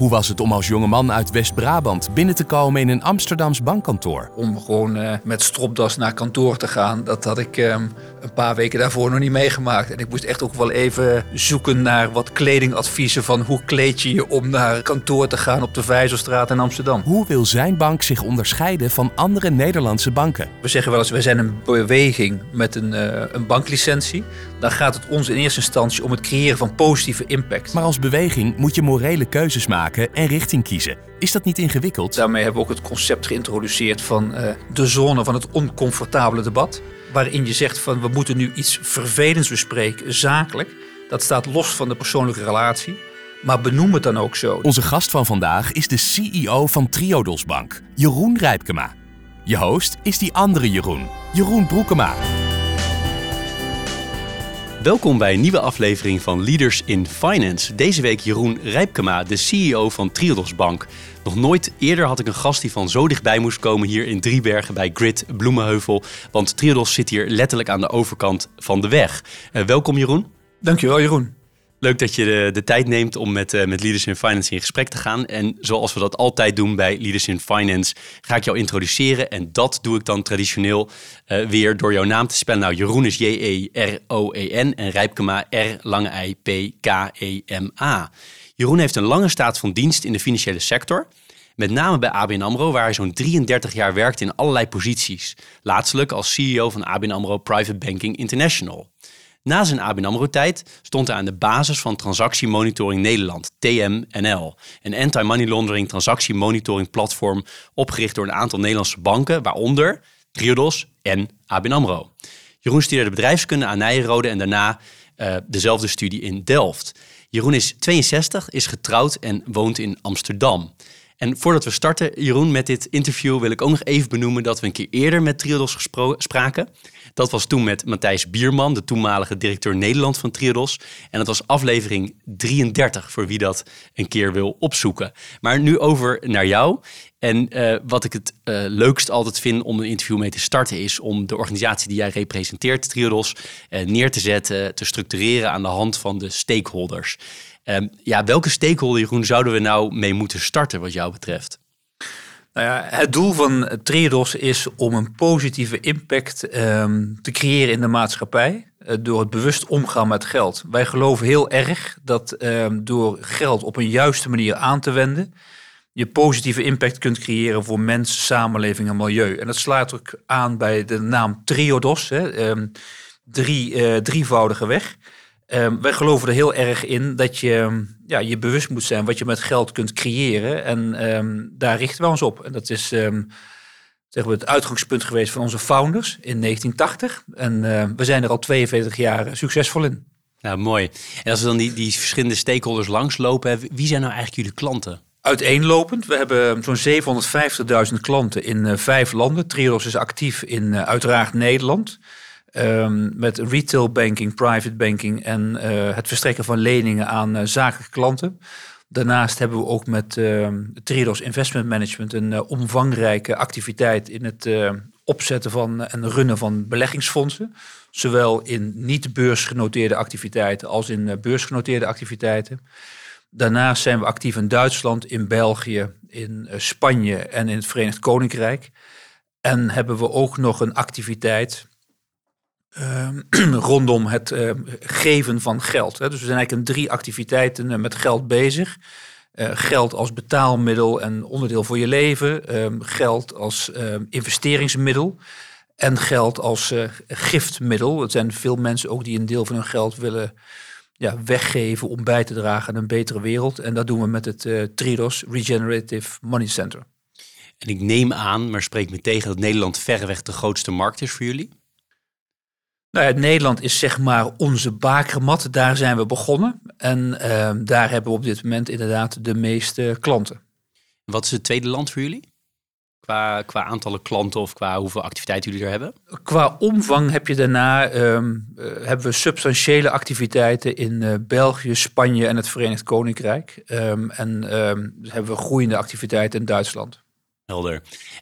Hoe was het om als jongeman uit West-Brabant binnen te komen in een Amsterdams bankkantoor? Om gewoon uh, met stropdas naar kantoor te gaan, dat had ik um, een paar weken daarvoor nog niet meegemaakt. En ik moest echt ook wel even zoeken naar wat kledingadviezen van hoe kleed je je om naar kantoor te gaan op de Vijzelstraat in Amsterdam. Hoe wil zijn bank zich onderscheiden van andere Nederlandse banken? We zeggen wel eens, we zijn een beweging met een, uh, een banklicentie. Dan gaat het ons in eerste instantie om het creëren van positieve impact. Maar als beweging moet je morele keuzes maken en richting kiezen. Is dat niet ingewikkeld? Daarmee hebben we ook het concept geïntroduceerd van uh, de zone van het oncomfortabele debat. Waarin je zegt van we moeten nu iets vervelends bespreken, zakelijk. Dat staat los van de persoonlijke relatie. Maar benoem het dan ook zo. Onze gast van vandaag is de CEO van Triodos Bank, Jeroen Rijpkema. Je host is die andere Jeroen, Jeroen Broekema. Welkom bij een nieuwe aflevering van Leaders in Finance. Deze week Jeroen Rijpkema, de CEO van Triodos Bank. Nog nooit eerder had ik een gast die van zo dichtbij moest komen hier in Driebergen bij Grid Bloemenheuvel. Want Triodos zit hier letterlijk aan de overkant van de weg. Uh, welkom Jeroen. Dankjewel Jeroen. Leuk dat je de, de tijd neemt om met, uh, met Leaders in Finance in gesprek te gaan. En zoals we dat altijd doen bij Leaders in Finance, ga ik jou introduceren. En dat doe ik dan traditioneel uh, weer door jouw naam te spellen. Nou, Jeroen is J-E-R-O-E-N en Rijpkema R-lange-I-P-K-E-M-A. Jeroen heeft een lange staat van dienst in de financiële sector. Met name bij ABN AMRO, waar hij zo'n 33 jaar werkte in allerlei posities. Laatstelijk als CEO van ABN AMRO Private Banking International. Na zijn ABN AMRO-tijd stond hij aan de basis van Transactiemonitoring Nederland, TMNL, een anti-money laundering transactiemonitoring platform opgericht door een aantal Nederlandse banken, waaronder Triodos en ABN AMRO. Jeroen studeerde bedrijfskunde aan Nijrode en daarna uh, dezelfde studie in Delft. Jeroen is 62, is getrouwd en woont in Amsterdam. En voordat we starten, Jeroen, met dit interview wil ik ook nog even benoemen dat we een keer eerder met Triodos spraken. Dat was toen met Matthijs Bierman, de toenmalige directeur Nederland van Triodos. En dat was aflevering 33, voor wie dat een keer wil opzoeken. Maar nu over naar jou. En uh, wat ik het uh, leukst altijd vind om een interview mee te starten, is om de organisatie die jij representeert, Triodos, uh, neer te zetten, te structureren aan de hand van de stakeholders. Um, ja, welke stakeholder, Jeroen, zouden we nou mee moeten starten wat jou betreft? Nou ja, het doel van Triodos is om een positieve impact um, te creëren in de maatschappij uh, door het bewust omgaan met geld. Wij geloven heel erg dat um, door geld op een juiste manier aan te wenden, je positieve impact kunt creëren voor mens, samenleving en milieu. En dat slaat ook aan bij de naam Triodos, hè, um, drie, uh, drievoudige weg. Um, wij geloven er heel erg in dat je ja, je bewust moet zijn wat je met geld kunt creëren. En um, daar richten we ons op. En dat is um, zeggen we, het uitgangspunt geweest van onze founders in 1980. En uh, we zijn er al 42 jaar succesvol in. Nou, mooi. En als we dan die, die verschillende stakeholders langslopen, wie zijn nou eigenlijk jullie klanten? Uiteenlopend. We hebben zo'n 750.000 klanten in uh, vijf landen. Triodos is actief in uh, uiteraard Nederland. Um, met retail banking, private banking en uh, het verstrekken van leningen aan uh, zakelijke klanten. Daarnaast hebben we ook met uh, Investment Management een uh, omvangrijke activiteit in het opzetten van en runnen van beleggingsfondsen. Zowel in niet beursgenoteerde activiteiten als in beursgenoteerde activiteiten. Daarnaast zijn we actief in Duitsland, in België, in Spanje en in het Verenigd Koninkrijk. En hebben we ook nog een activiteit rondom het uh, geven van geld. Dus we zijn eigenlijk in drie activiteiten uh, met geld bezig. Eh, geld als betaalmiddel en onderdeel voor je leven. Ehm, geld als ehm, investeringsmiddel. En geld als giftmiddel. Het zijn veel mensen ook die een deel van hun geld willen ja, weggeven om bij te dragen aan een betere wereld. En dat doen we met het Tridos Regenerative Money Center. En ik neem aan, maar spreek me tegen, dat Nederland verreweg de grootste markt is voor jullie? Nou ja, Nederland is zeg maar onze bakermat. Daar zijn we begonnen. En ehm, daar hebben we op dit moment inderdaad de meeste klanten. Wat is het tweede land voor jullie? Qua, qua aantallen klanten of qua hoeveel activiteiten jullie er hebben? Qua omvang heb je daarna ehm, eh, hebben we substantiële activiteiten in eh, België, Spanje en het Verenigd Koninkrijk. Ehm, en ehm, hebben we groeiende activiteiten in Duitsland.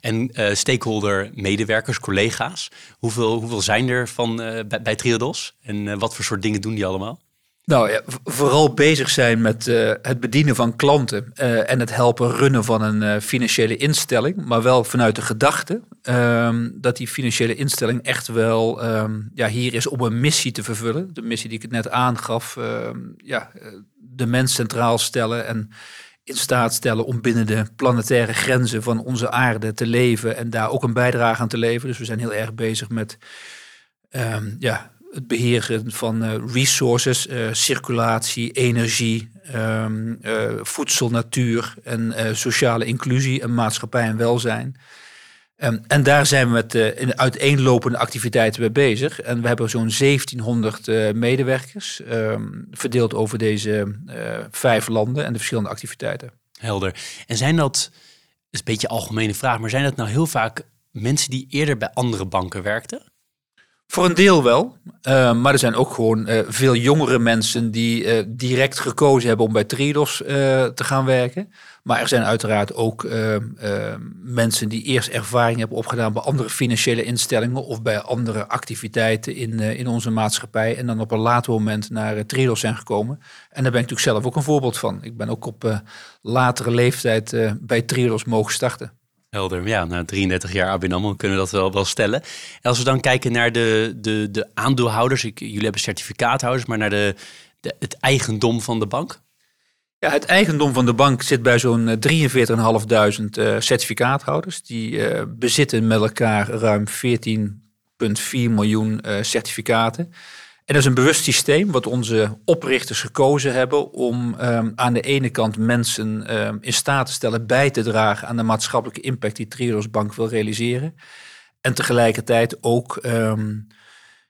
En uh, stakeholder, medewerkers, collega's, hoeveel, hoeveel zijn er van bij, bij Triodos? En wat voor soort dingen doen die allemaal? Nou ja, vooral bezig zijn met het bedienen van klanten en het helpen runnen van een financiële instelling, maar wel vanuit de gedachte um, dat die financiële instelling echt wel um, ja, hier is om een missie te vervullen. De missie die ik het net aangaf, um, ja, de mens centraal stellen en in staat stellen om binnen de planetaire grenzen van onze aarde te leven en daar ook een bijdrage aan te leveren. Dus we zijn heel erg bezig met ja, het beheren van uh, resources, uh, circulatie, energie, um, uh, voedsel, natuur en sociale inclusie en maatschappij en welzijn. Um, en daar zijn we met in uiteenlopende activiteiten mee bezig. En we hebben zo'n 1700 medewerkers, um, verdeeld over deze vijf landen en de verschillende activiteiten. Helder. En zijn dat, is een beetje een algemene vraag, maar zijn dat nou heel vaak mensen die eerder bij andere banken werkten? Voor een deel wel. Uh, maar er zijn ook gewoon uh, veel jongere mensen die uh, direct gekozen hebben om bij Tridos te gaan werken. Maar er zijn uiteraard ook mensen die eerst ervaring hebben opgedaan bij andere financiële instellingen of bij andere activiteiten in, in onze maatschappij. En dan op een later moment naar Tridos zijn gekomen. En daar ben ik natuurlijk zelf ook een voorbeeld van. Ik ben ook op latere leeftijd bij Tridos mogen starten. Helder, ja, na 33 jaar ABN AMRO kunnen we dat wel, wel stellen. En als we dan kijken naar de, de, de aandeelhouders, ik, jullie hebben certificaathouders, maar naar de, het eigendom van de bank? Ja, het eigendom van de bank zit bij zo'n 43.500 uh, certificaathouders. Die uh, bezitten met elkaar ruim 14,4 miljoen certificaten. En dat is een bewust systeem wat onze oprichters gekozen hebben om um, aan de ene kant mensen um, in staat te stellen bij te dragen aan de maatschappelijke impact die Triodos Bank wil realiseren. En tegelijkertijd ook um,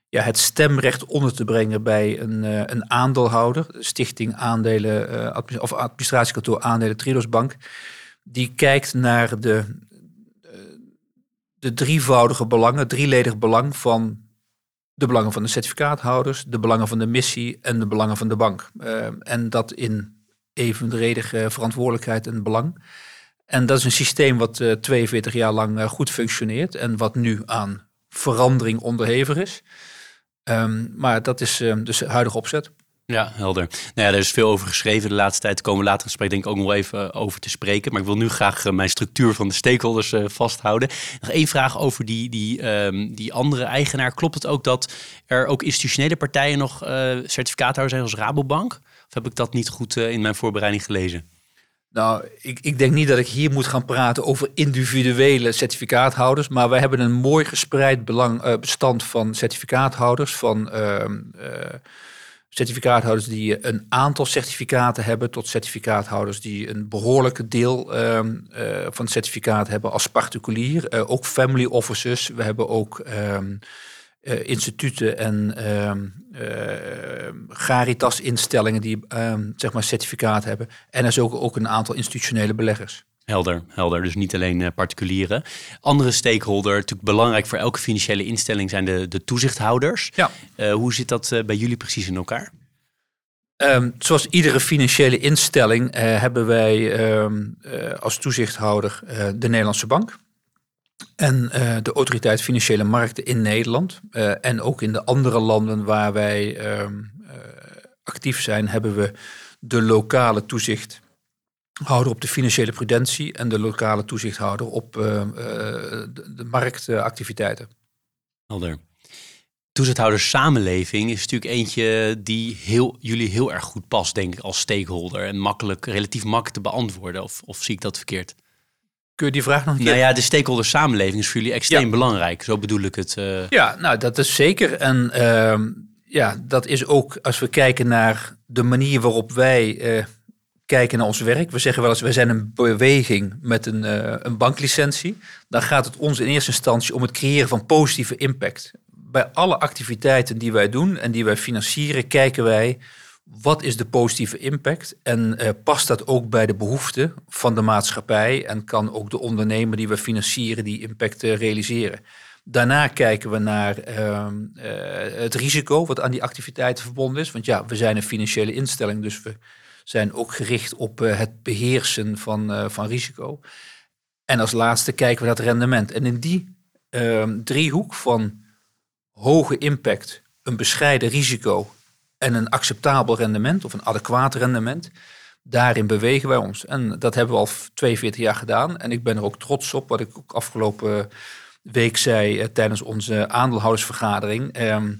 ja, het stemrecht onder te brengen bij een, uh, een aandeelhouder, Stichting Aandelen administ of Administratiekantoor Aandelen Triodos Bank, die kijkt naar de, uh, de drievoudige belangen, drieledig belang van de belangen van de certificaathouders, de belangen van de missie en de belangen van de bank. Uh, en dat in evenredige verantwoordelijkheid en belang. En dat is een systeem wat uh, eh, 42 jaar lang uh, goed functioneert en wat nu aan verandering onderhevig is. Um, maar dat is uh, dus huidige opzet. Ja, helder. Nou ja, er is veel over geschreven de laatste tijd. Daar komen we later in gesprek denk ik ook nog even over te spreken. Maar ik wil nu graag eh, mijn structuur van de stakeholders uh, vasthouden. Nog één vraag over die, die, um, die andere eigenaar. Klopt het ook dat er ook institutionele partijen nog uh, certificaathouders zijn als Rabobank? Of heb ik dat niet goed in mijn voorbereiding gelezen? Nou, ik, ik denk niet dat ik hier moet gaan praten over individuele certificaathouders. Maar wij hebben een mooi gespreid belang, bestand van certificaathouders. Van ehm, certificaathouders die een aantal certificaten hebben, tot certificaathouders die een behoorlijke deel um, uh, van het certificaat hebben als particulier. Uh, ook family offices. We hebben ook um, uh, instituten en um, Garitas-instellingen die zeg maar certificaat hebben. En er is ook, ook een aantal institutionele beleggers. Helder, helder. Dus niet alleen uh, particulieren. Andere stakeholder, natuurlijk belangrijk voor elke financiële instelling, zijn de, de toezichthouders. Ja. Uh, hoe zit dat uh, bij jullie precies in elkaar? Um, zoals iedere financiële instelling hebben wij um, als toezichthouder de Nederlandse Bank. En de Autoriteit Financiële Markten in Nederland. en ook in de andere landen waar wij um, actief zijn, hebben we de lokale toezicht houder op de financiële prudentie en de lokale toezichthouder op uh, uh, de, de, marktactiviteiten. Helder. Toezichthouders samenleving is natuurlijk eentje die heel, jullie heel erg goed past, denk ik, als stakeholder. En makkelijk, relatief makkelijk te beantwoorden. Of, of zie ik dat verkeerd? Kun je die vraag nog een Nou ja, de stakeholder samenleving is voor jullie extreem ja. belangrijk. Zo bedoel ik het. Uh... Ja, nou dat is zeker. En ehm, ja, dat is ook als we kijken naar de manier waarop wij kijken naar ons werk. We zeggen wel eens, wij zijn een beweging met een, uh, een banklicentie. Dan gaat het ons in eerste instantie om het creëren van positieve impact. Bij alle activiteiten die wij doen en die wij financieren, kijken wij wat is de positieve impact en uh, past dat ook bij de behoeften van de maatschappij en kan ook de ondernemer die we financieren die impact uh, realiseren. Daarna kijken we naar uh, het risico wat aan die activiteiten verbonden is. Want ja, we zijn een financiële instelling, dus we zijn ook gericht op het beheersen van, van risico. En als laatste kijken we naar het rendement. En in die ehm, driehoek van hoge impact, een bescheiden risico en een acceptabel rendement of een adequaat rendement. Daarin bewegen wij ons. En dat hebben we al 42 jaar gedaan. En ik ben er ook trots op, wat ik ook afgelopen week zei eh, tijdens onze aandeelhoudersvergadering. Ehm,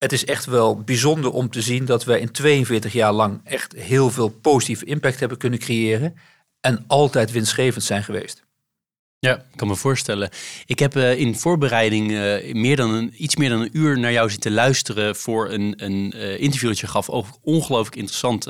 het is echt wel bijzonder om te zien dat wij in 42 jaar lang echt heel veel positieve impact hebben kunnen creëren. En altijd winstgevend zijn geweest. Ja, ik kan me voorstellen. Ik heb uh, in voorbereiding uh, meer dan een, iets meer dan een uur naar jou zitten luisteren voor een, een uh, interview dat je gaf. Ook ongelooflijk interessant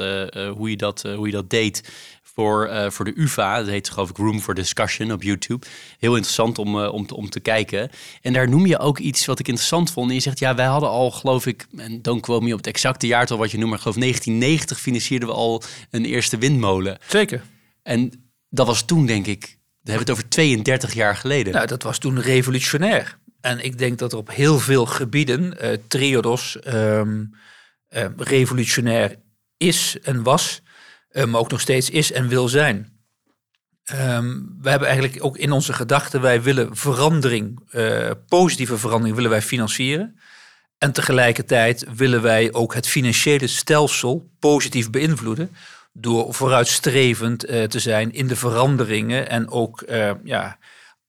hoe, je dat, hoe je dat deed voor, voor de UvA. Dat heet geloof ik Room for Discussion op YouTube. Heel interessant om, om, te, om te kijken. En daar noem je ook iets wat ik interessant vond. En je zegt, ja, wij hadden al geloof ik, en dan kwam je op het exacte jaartal wat je noemt, maar geloof 1990 financierden we al een eerste windmolen. Zeker. En dat was toen denk ik we hebben het over 32 jaar geleden. Nou, dat was toen revolutionair. En ik denk dat er op heel veel gebieden uh, Triodos um, uh, revolutionair is en was, uh, maar ook nog steeds is en wil zijn. Um, we hebben eigenlijk ook in onze gedachten, wij willen verandering, positieve verandering willen wij financieren. En tegelijkertijd willen wij ook het financiële stelsel positief beïnvloeden door vooruitstrevend uh, te zijn in de veranderingen en ook uh, ja,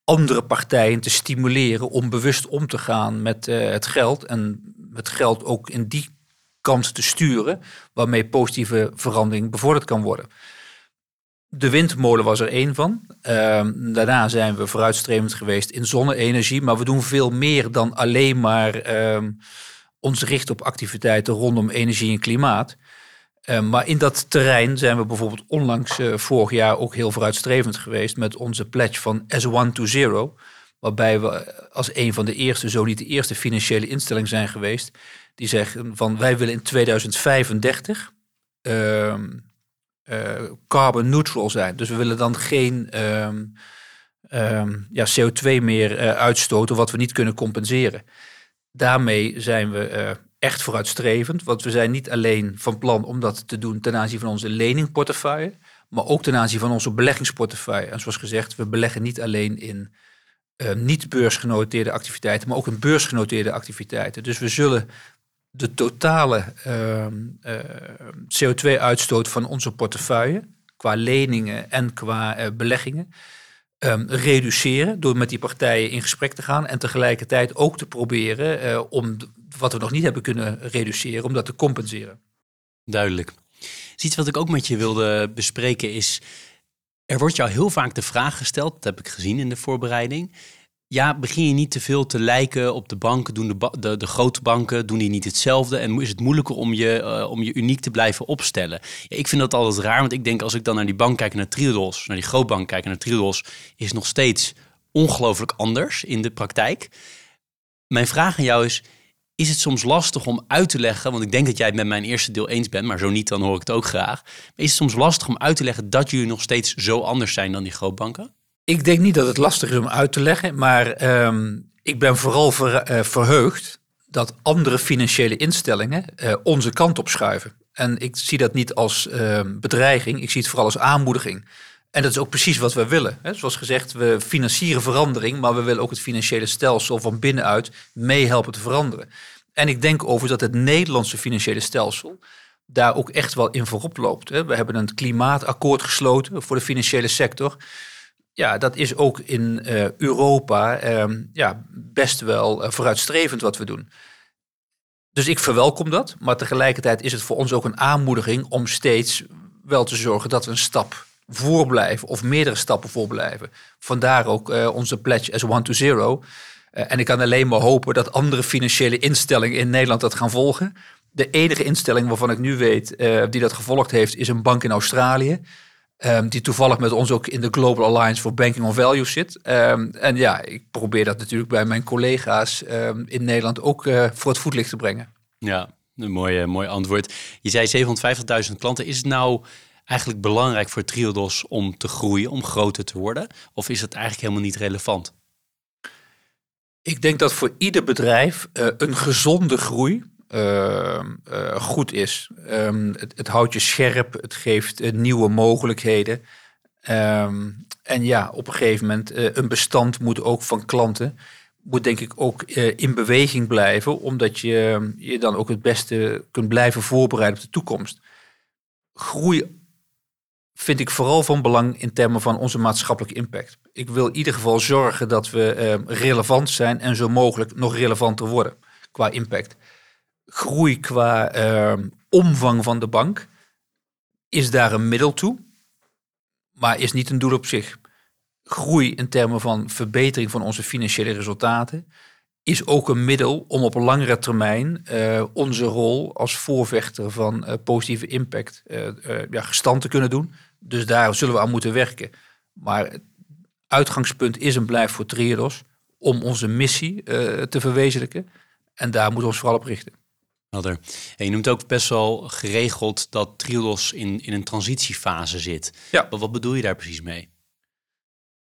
andere partijen te stimuleren om bewust om te gaan met uh, het geld en het geld ook in die kant te sturen waarmee positieve verandering bevorderd kan worden. De windmolen was er één van. Ehm, daarna zijn we vooruitstrevend geweest in zonne-energie, maar we doen veel meer dan alleen maar ehm, ons richten op activiteiten rondom energie en klimaat. Uh, maar in dat terrein zijn we bijvoorbeeld onlangs uh, vorig jaar ook heel vooruitstrevend geweest met onze pledge van S1 to Zero. Waarbij we als een van de eerste, zo niet de eerste financiële instelling zijn geweest. Die zeggen van wij willen in 2035 uh, uh, carbon neutral zijn. Dus we willen dan geen ehm, ehm, ja, CO2 meer uitstoten wat we niet kunnen compenseren. Daarmee zijn we echt vooruitstrevend. Want we zijn niet alleen van plan om dat te doen ten aanzien van onze leningportefeuille, maar ook ten aanzien van onze beleggingsportefeuille. En zoals gezegd, we beleggen niet alleen in uh, niet beursgenoteerde activiteiten, maar ook in beursgenoteerde activiteiten. Dus we zullen de totale uh, uh, CO2-uitstoot van onze portefeuille, qua leningen en qua eh, beleggingen, um, reduceren door met die partijen in gesprek te gaan en tegelijkertijd ook te proberen om wat we nog niet hebben kunnen reduceren, om dat te compenseren. Duidelijk. Iets wat ik ook met je wilde bespreken is, er wordt jou heel vaak de vraag gesteld, dat heb ik gezien in de voorbereiding. Ja, begin je niet te veel te lijken op de banken? Doen de, de, de grote banken, doen die niet hetzelfde? En is het moeilijker om je, uh, om je uniek te blijven opstellen? Ja, ik vind dat altijd raar, want ik denk als ik dan naar die bank kijk, naar Triodos, naar die grootbank kijk, naar Triodos, is nog steeds ongelooflijk anders in de praktijk. Mijn vraag aan jou is, is het soms lastig om uit te leggen, want ik denk dat jij het met mijn eerste deel eens bent, maar zo niet, dan hoor ik het ook graag. Maar is het soms lastig om uit te leggen dat jullie nog steeds zo anders zijn dan die grootbanken? Ik denk niet dat het lastig is om uit te leggen, maar um, ik ben vooral uh, verheugd dat andere financiële instellingen uh, onze kant op schuiven. En ik zie dat niet als uh, bedreiging, ik zie het vooral als aanmoediging. En dat is ook precies wat we willen. Zoals gezegd, we financieren verandering, maar we willen ook het financiële stelsel van binnenuit meehelpen te veranderen. En ik denk over dat het Nederlandse financiële stelsel daar ook echt wel in voorop loopt. We hebben een klimaatakkoord gesloten voor de financiële sector. Ja, dat is ook in uh, Europa uh, ja, best wel uh, vooruitstrevend wat we doen. Dus ik verwelkom dat, maar tegelijkertijd is het voor ons ook een aanmoediging om steeds wel te zorgen dat we een stap voorblijven of meerdere stappen voorblijven. Vandaar ook uh, onze pledge as one to zero. Uh, en ik kan alleen maar hopen dat andere financiële instellingen in Nederland dat gaan volgen. De enige instelling waarvan ik nu weet uh, die dat gevolgd heeft, is een bank in Australië. Um, die toevallig met ons ook in de Global Alliance for Banking on Value zit. Um, en ja, ik probeer dat natuurlijk bij mijn collega's um, in Nederland ook voor het voetlicht te brengen. Ja, een mooi, mooi antwoord. Je zei 750.000 klanten. Is het nou eigenlijk belangrijk voor Triodos om te groeien, om groter te worden? Of is het eigenlijk helemaal niet relevant? Ik denk dat voor ieder bedrijf uh, een gezonde groei uh, uh, goed is. Um, het, het, houdt je scherp, het geeft nieuwe mogelijkheden. Um, en ja, op een gegeven moment, een bestand moet ook van klanten, moet denk ik ook in beweging blijven, omdat je je dan ook het beste kunt blijven voorbereiden op de toekomst. Groei vind ik vooral van belang in termen van onze maatschappelijke impact. Ik wil in ieder geval zorgen dat we uh, relevant zijn en zo mogelijk nog relevanter worden qua impact. Groei qua uh, omvang van de bank is daar een middel toe, maar is niet een doel op zich. Groei in termen van verbetering van onze financiële resultaten is ook een middel om op langere termijn uh, onze rol als voorvechter van uh, positieve impact uh, ja, gestand te kunnen doen. Dus daar zullen we aan moeten werken. Maar het uitgangspunt is en blijft voor Triodos om onze missie te verwezenlijken. En daar moeten we ons vooral op richten. Helder. En je noemt ook best wel geregeld dat Triodos in, in een transitiefase zit. Ja. Maar wat bedoel je daar precies mee?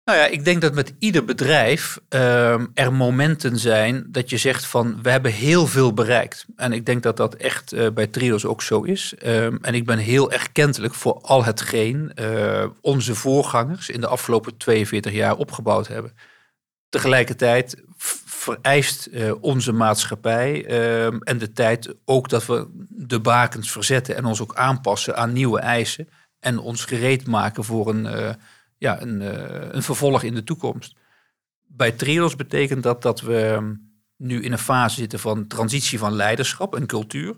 Nou ja, ik denk dat met ieder bedrijf uh, er momenten zijn dat je zegt van we hebben heel veel bereikt. En ik denk dat dat echt uh, bij Triodos ook zo is. Um, en ik ben heel erkentelijk voor al hetgeen uh, onze voorgangers in de afgelopen 42 jaar opgebouwd hebben. Tegelijkertijd vereist uh, onze maatschappij ehm, en de tijd ook dat we de bakens verzetten en ons ook aanpassen aan nieuwe eisen en ons gereed maken voor een ja, een, uh, een vervolg in de toekomst. Bij Triodos betekent dat dat we ehm, nu in een fase zitten van transitie van leiderschap en cultuur.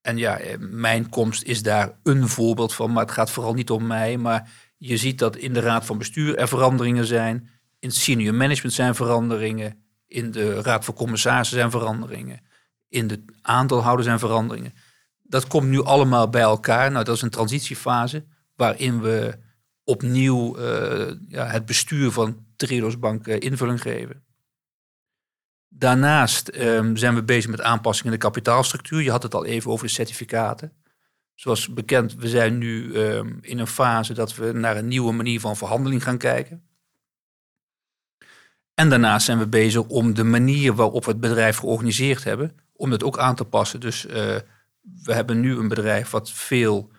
En ja, eh, mijn komst is daar een voorbeeld van, maar het gaat vooral niet om mij. Maar je ziet dat in de raad van bestuur er veranderingen zijn. In senior management zijn veranderingen. In de raad van commissarissen zijn veranderingen. In de aandeelhouders zijn veranderingen. Dat komt nu allemaal bij elkaar. Nou, dat is een transitiefase waarin we opnieuw uh, ja, het bestuur van Triodos Bank uh, invulling geven. Daarnaast um, zijn we bezig met aanpassingen in de kapitaalstructuur. Je had het al even over de certificaten. Zoals bekend, we zijn nu um, in een fase dat we naar een nieuwe manier van verhandeling gaan kijken. En daarnaast zijn we bezig om de manier waarop we het bedrijf georganiseerd hebben, om dat ook aan te passen. Dus uh, we hebben nu een bedrijf wat veel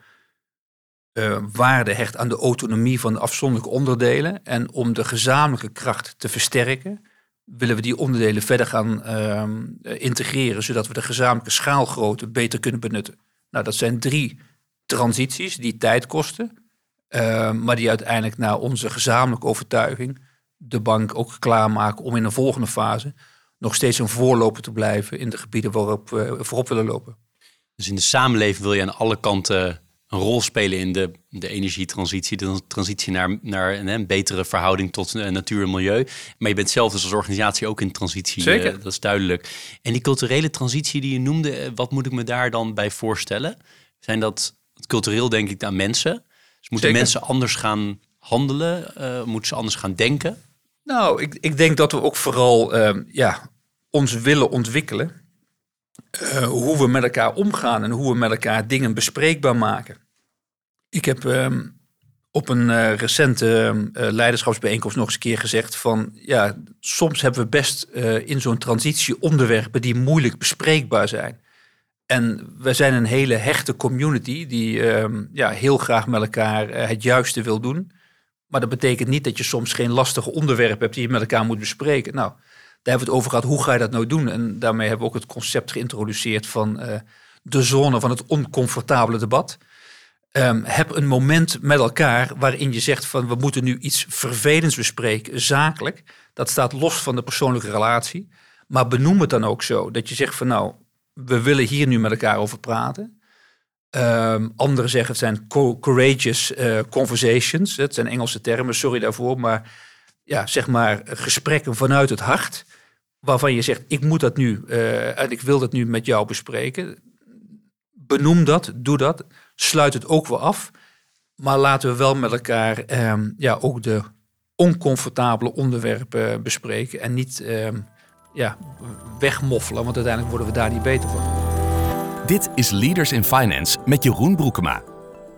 uh, waarde hecht aan de autonomie van de afzonderlijke onderdelen. En om de gezamenlijke kracht te versterken, willen we die onderdelen verder gaan uh, integreren, zodat we de gezamenlijke schaalgrootte beter kunnen benutten. Nou, dat zijn drie transities die tijd kosten, uh, maar die uiteindelijk naar onze gezamenlijke overtuiging de bank ook klaarmaken om in een volgende fase nog steeds een voorloper te blijven in de gebieden waarop we voorop willen lopen. Dus in de samenleving wil je aan alle kanten een rol spelen in de, de energietransitie, de transitie naar, naar een, betere verhouding tot uh, natuur en milieu. Maar je bent zelf dus als organisatie ook in transitie. Zeker. Uh, dat is duidelijk. En die culturele transitie die je noemde, eh, wat moet ik me daar dan bij voorstellen? Zijn dat cultureel denk ik aan mensen? Dus moeten mensen anders gaan handelen? Uh, moeten ze anders gaan denken? Nou, ik, ik denk dat we ook vooral uh, ja, ons willen ontwikkelen. Uh, hoe we met elkaar omgaan en hoe we met elkaar dingen bespreekbaar maken. Ik heb uh, op een uh, recente uh, leiderschapsbijeenkomst nog eens een keer gezegd van ja, soms hebben we best in zo'n transitie onderwerpen die moeilijk bespreekbaar zijn. En we zijn een hele hechte community die ehm, ja, heel graag met elkaar het juiste wil doen. Maar dat betekent niet dat je soms geen lastige onderwerpen hebt die je met elkaar moet bespreken. Nou, hebben we het over gehad. Hoe ga je dat nou doen? En daarmee hebben we ook het concept geïntroduceerd van uh, de zone van het oncomfortabele debat. Um, heb een moment met elkaar waarin je zegt van we moeten nu iets vervelends bespreken, zakelijk. Dat staat los van de persoonlijke relatie. Maar benoem het dan ook zo. Dat je zegt van nou, we willen hier nu met elkaar over praten. Um, anderen zeggen het zijn courageous uh, conversations. Het zijn Engelse termen, sorry daarvoor. Maar ja, zeg maar gesprekken vanuit het hart waarvan je zegt, ik moet dat nu uh, en ik wil dat nu met jou bespreken. Benoem dat, doe dat, sluit het ook wel af. Maar laten we wel met elkaar um, ja, ook de oncomfortabele onderwerpen bespreken en niet um, ja, wegmoffelen, want uiteindelijk worden we daar niet beter van. Dit is Leaders in Finance met Jeroen Broekema.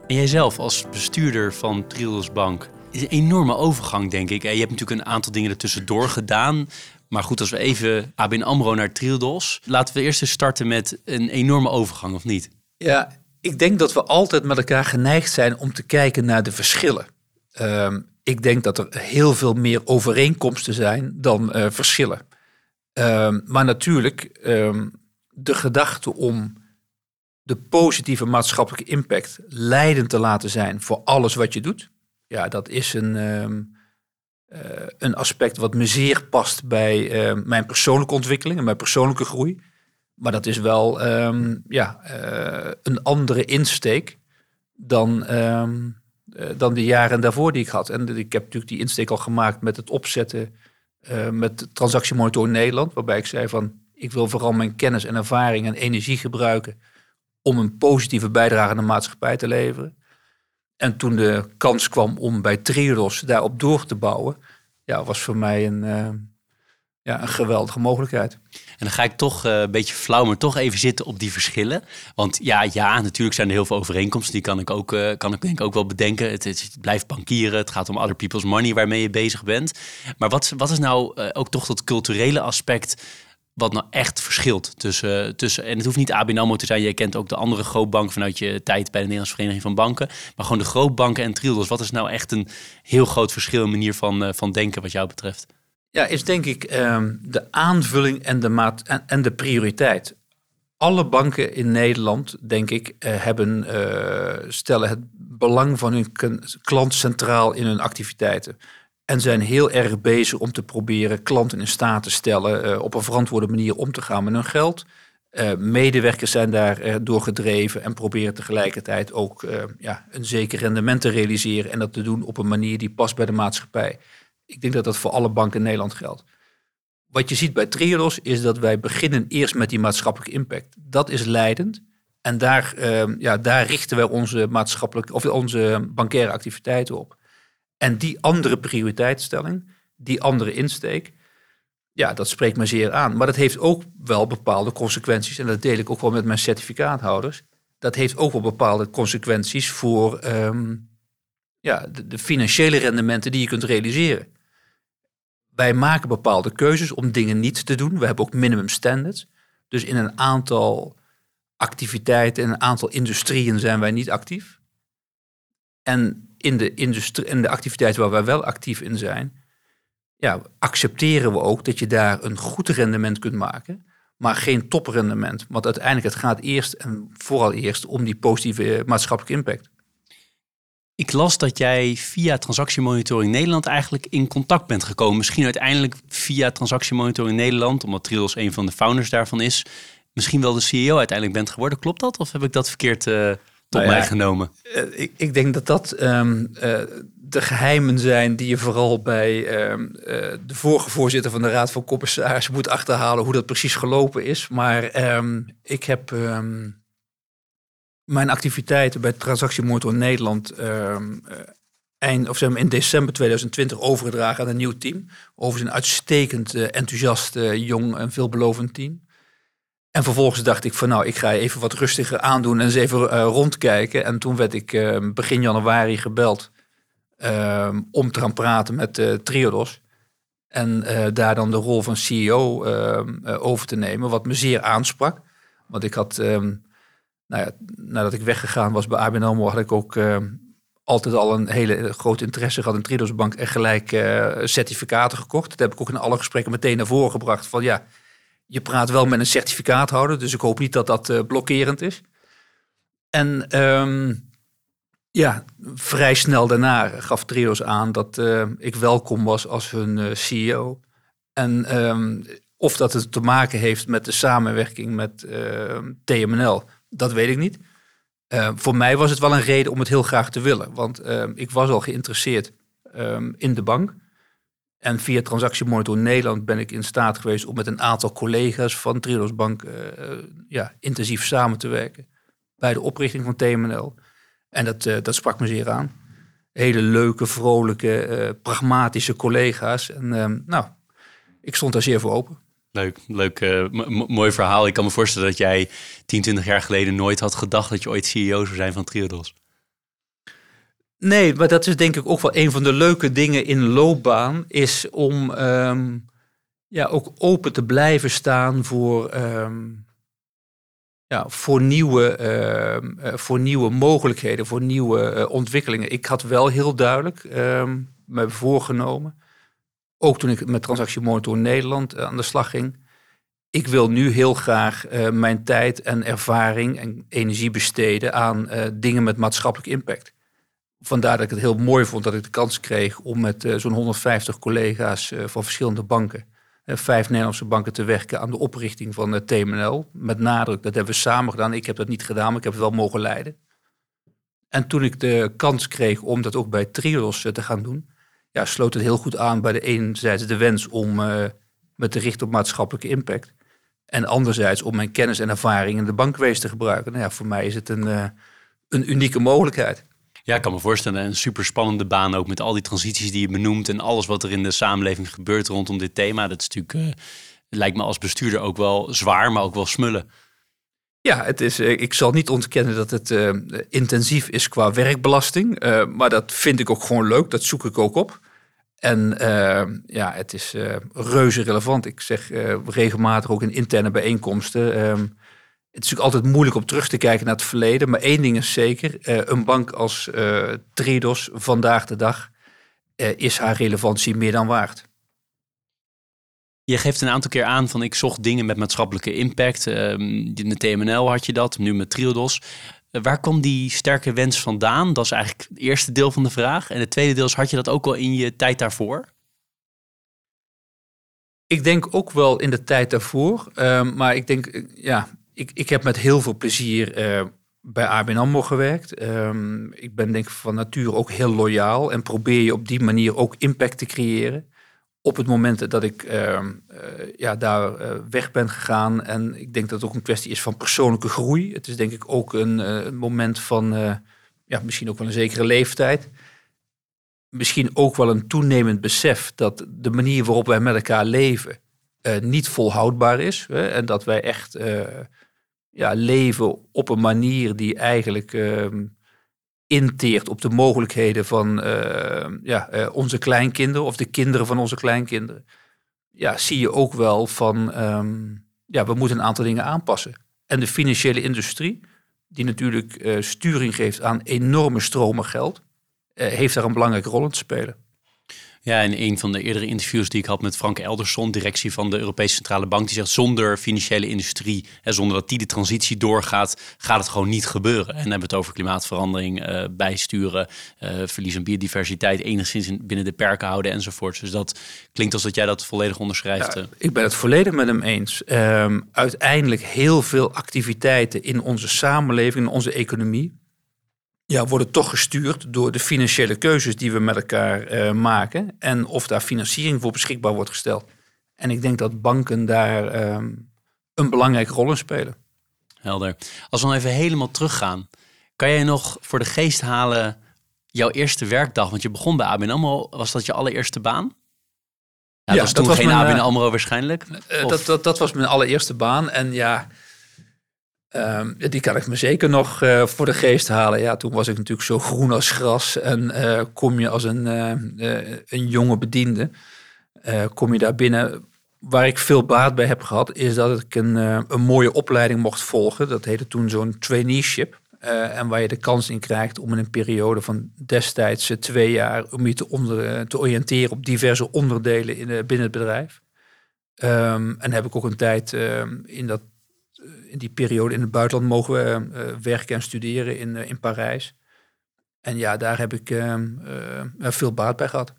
En jijzelf als bestuurder van Triodos Bank is een enorme overgang, denk ik. Je hebt natuurlijk een aantal dingen ertussendoor gedaan. Maar goed, als we even ABN AMRO naar Triodos... laten we eerst eens starten met een enorme overgang, of niet? Ja, ik denk dat we altijd met elkaar geneigd zijn om te kijken naar de verschillen. Ehm, ik denk dat er heel veel meer overeenkomsten zijn dan uh, verschillen. Ehm, maar natuurlijk, ehm, de gedachte om de positieve maatschappelijke impact leidend te laten zijn voor alles wat je doet. Ja, dat is een, uh, een aspect wat me zeer past bij mijn persoonlijke ontwikkeling en mijn persoonlijke groei. Maar dat is wel ja, uh, een andere insteek dan eh, dan de jaren daarvoor die ik had. En ik heb natuurlijk die insteek al gemaakt met het opzetten met transactiemonitor Nederland. Waarbij ik zei van ik wil vooral mijn kennis en ervaring en energie gebruiken om een positieve bijdrage aan de maatschappij te leveren. En toen de kans kwam om bij Triodos daarop door te bouwen, ja, was voor mij een, uh, ja, een geweldige mogelijkheid. En dan ga ik toch uh, een beetje flauw, maar toch even zitten op die verschillen. Want ja, ja, natuurlijk zijn er heel veel overeenkomsten. Die kan ik ook, uh, kan ik denk ook wel bedenken. Het, het, blijft bankieren. Het gaat om other people's money waarmee je bezig bent. Maar wat, wat is nou ook toch dat culturele aspect wat nou echt verschilt tussen, tussen... En het hoeft niet ABN AMRO te zijn. Jij kent ook de andere grootbanken vanuit je tijd bij de Nederlandse Vereniging van Banken. Maar gewoon de grootbanken en Triodos. Wat is nou echt een heel groot verschil in manier van, van denken wat jou betreft? Ja, is denk ik um, de aanvulling en de, maat, en, en, de prioriteit. Alle banken in Nederland, denk ik, uh, hebben, uh, stellen het belang van hun klant centraal in hun activiteiten. En zijn heel erg bezig om te proberen klanten in staat te stellen uh, op een verantwoorde manier om te gaan met hun geld. medewerkers zijn daar door gedreven en proberen tegelijkertijd ook ja, een zeker rendement te realiseren en dat te doen op een manier die past bij de maatschappij. Ik denk dat dat voor alle banken in Nederland geldt. Wat je ziet bij Triodos is dat wij beginnen eerst met die maatschappelijke impact. Dat is leidend. En daar, uh, ja, daar richten wij onze maatschappelijke of onze bankaire activiteiten op. En die andere prioriteitsstelling, die andere insteek, ja, dat spreekt me zeer aan. Maar dat heeft ook wel bepaalde consequenties. En dat deel ik ook wel met mijn certificaathouders. Dat heeft ook wel bepaalde consequenties voor um, ja, de, de, financiële rendementen die je kunt realiseren. Wij maken bepaalde keuzes om dingen niet te doen. We hebben ook minimum standards. Dus in een aantal activiteiten, in een aantal industrieën zijn wij niet actief. En in de, industrie, in de activiteiten waar wij wel actief in zijn, ja, accepteren we ook dat je daar een goed rendement kunt maken, maar geen toprendement. Want uiteindelijk het gaat eerst en vooral eerst om die positieve maatschappelijke impact. Ik las dat jij via Transactiemonitoring Nederland eigenlijk in contact bent gekomen. Misschien uiteindelijk via Transactiemonitoring Nederland, omdat Trios een van de founders daarvan is. Misschien wel de CEO uiteindelijk bent geworden. Klopt dat? Of heb ik dat verkeerd uh, tot nou mij genomen? Uh, ik, ik, denk dat dat um, uh, de geheimen zijn die je vooral bij um, de vorige voorzitter van de Raad van Commissarissen moet achterhalen hoe dat precies gelopen is. Maar um, ik heb mijn activiteiten bij Transactiemotor Nederland eind, of zeg maar in december 2020 overgedragen aan een nieuw team. Overigens een uitstekend uh, enthousiast, jong en veelbelovend team. En vervolgens dacht ik van nou, ik ga even wat rustiger aandoen en eens even rondkijken. En toen werd ik ehm, begin januari gebeld ehm, om te gaan praten met Triodos. En daar dan de rol van CEO over te nemen, wat me zeer aansprak. Want ik had nou ja, nadat ik weggegaan was bij ABN AMRO, had ik ook altijd al een hele grote interesse gehad in Tridos Bank en gelijk certificaten gekocht. Dat heb ik ook in alle gesprekken meteen naar voren gebracht. Van ja, je praat wel met een certificaathouder, dus ik hoop niet dat dat uh, blokkerend is. En um, ja, vrij snel daarna gaf Trios aan dat ik welkom was als hun CEO. En um, of dat het te maken heeft met de samenwerking met TMNL dat weet ik niet. Voor mij was het wel een reden om het heel graag te willen. Want uh, ik was al geïnteresseerd in de bank. En via Transactiemonitor Nederland ben ik in staat geweest om met een aantal collega's van Triodos Bank uh, ja, intensief samen te werken. Bij de oprichting van TMNL. En dat, dat sprak me zeer aan. Hele leuke, vrolijke, pragmatische collega's. En ehm, nou, ik stond daar zeer voor open. Leuk, leuk mooi verhaal. Ik kan me voorstellen dat jij 10, 20 jaar geleden nooit had gedacht dat je ooit CEO zou zijn van Triodos. Nee, maar dat is denk ik ook wel een van de leuke dingen in loopbaan, is om um, ja, ook open te blijven staan voor, um, ja, voor, nieuwe, uh, voor nieuwe mogelijkheden, voor nieuwe uh, ontwikkelingen. Ik had wel heel duidelijk me voorgenomen, ook toen ik met Transactiemonitor Nederland uh, aan de slag ging. Ik wil nu heel graag mijn tijd en ervaring en energie besteden aan dingen met maatschappelijk impact vandaar dat ik het heel mooi vond dat ik de kans kreeg om met uh, zo'n 150 collega's uh, van verschillende banken, uh, vijf Nederlandse banken, te werken aan de oprichting van het TMNL. Met nadruk, dat hebben we samen gedaan. Ik heb dat niet gedaan, maar ik heb het wel mogen leiden. En toen ik de kans kreeg om dat ook bij Triodos te gaan doen, ja, sloot het heel goed aan bij de enerzijds de wens om me te richten op maatschappelijke impact. En anderzijds om mijn kennis en ervaring in de bankwezen te gebruiken. Nou ja, voor mij is het een, een unieke mogelijkheid. Ja, ik kan me voorstellen. Een super spannende baan ook met al die transities die je benoemt en alles wat er in de samenleving gebeurt rondom dit thema. Dat is natuurlijk, uh, lijkt me als bestuurder ook wel zwaar, maar ook wel smullen. Ja, het is, eh, ik zal niet ontkennen dat het uh, intensief is qua werkbelasting. Maar dat vind ik ook gewoon leuk. Dat zoek ik ook op. En ja, het is reuze relevant. Ik zeg regelmatig ook in interne bijeenkomsten. Het is natuurlijk altijd moeilijk om terug te kijken naar het verleden. Maar één ding is zeker. Uh, een bank als uh, Tridos vandaag de dag uh, is haar relevantie meer dan waard. Je geeft een aantal keer aan van ik zocht dingen met maatschappelijke impact. Ehm, in de TMNL had je dat, nu met Triodos. waar kwam die sterke wens vandaan? Dat is eigenlijk het eerste deel van de vraag. En het tweede deel is, had je dat ook al in je tijd daarvoor? Ik denk ook wel in de tijd daarvoor. Ehm, maar ik denk, ja, ik, ik heb met heel veel plezier uh, bij ABN AMRO gewerkt. Um, ik ben denk ik van nature ook heel loyaal en probeer je op die manier ook impact te creëren. Op het moment dat ik uh, uh, ja, daar weg ben gegaan. En ik denk dat het ook een kwestie is van persoonlijke groei. Het is denk ik ook een, een moment van ja, misschien ook wel een zekere leeftijd. Misschien ook wel een toenemend besef dat de manier waarop wij met elkaar leven niet volhoudbaar is. Hè, en dat wij echt ja, leven op een manier die eigenlijk uh, inteert op de mogelijkheden van uh, ja, uh, onze kleinkinderen of de kinderen van onze kleinkinderen. Ja, zie je ook wel van, um, ja, we moeten een aantal dingen aanpassen. En de financiële industrie, die natuurlijk eh, sturing geeft aan enorme stromen geld, eh, heeft daar een belangrijke rol in te spelen. Ja, in een van de eerdere interviews die ik had met Frank Elderson, directie van de Europese Centrale Bank, die zegt zonder financiële industrie, en zonder dat die de transitie doorgaat, gaat het gewoon niet gebeuren. En dan hebben we het over klimaatverandering, uh, bijsturen, uh, verlies aan biodiversiteit, enigszins binnen de perken houden enzovoort. Dus dat klinkt als dat jij dat volledig onderschrijft. Ja, eh. ik ben het volledig met hem eens. Um, uiteindelijk heel veel activiteiten in onze samenleving, in onze economie, ja, worden toch gestuurd door de financiële keuzes die we met elkaar uh, maken. En of daar financiering voor beschikbaar wordt gesteld. En ik denk dat banken daar um, een belangrijke rol in spelen. Helder. Als we dan even helemaal teruggaan. Kan jij nog voor de geest halen jouw eerste werkdag? Want je begon bij ABN AMRO. Was dat je allereerste baan? Ja, ja dat was toen geen mijn, ABN AMRO waarschijnlijk? Uh, dat, dat, dat was mijn allereerste baan. En ja... Um, die kan ik me zeker nog uh, voor de geest halen. Ja, toen was ik natuurlijk zo groen als gras. En uh, kom je als een, uh, een jonge bediende, kom je daar binnen. Waar ik veel baat bij heb gehad, is dat ik een, een mooie opleiding mocht volgen. Dat heette toen zo'n traineeship. en waar je de kans in krijgt om in een periode van destijds twee jaar... om je te, onder, te oriënteren op diverse onderdelen in, binnen het bedrijf. Um, en heb ik ook een tijd ehm, in dat eh, in die periode in het buitenland mogen we uh, werken en studeren in, uh, in Parijs. En ja, daar heb ik uh, veel baat bij gehad.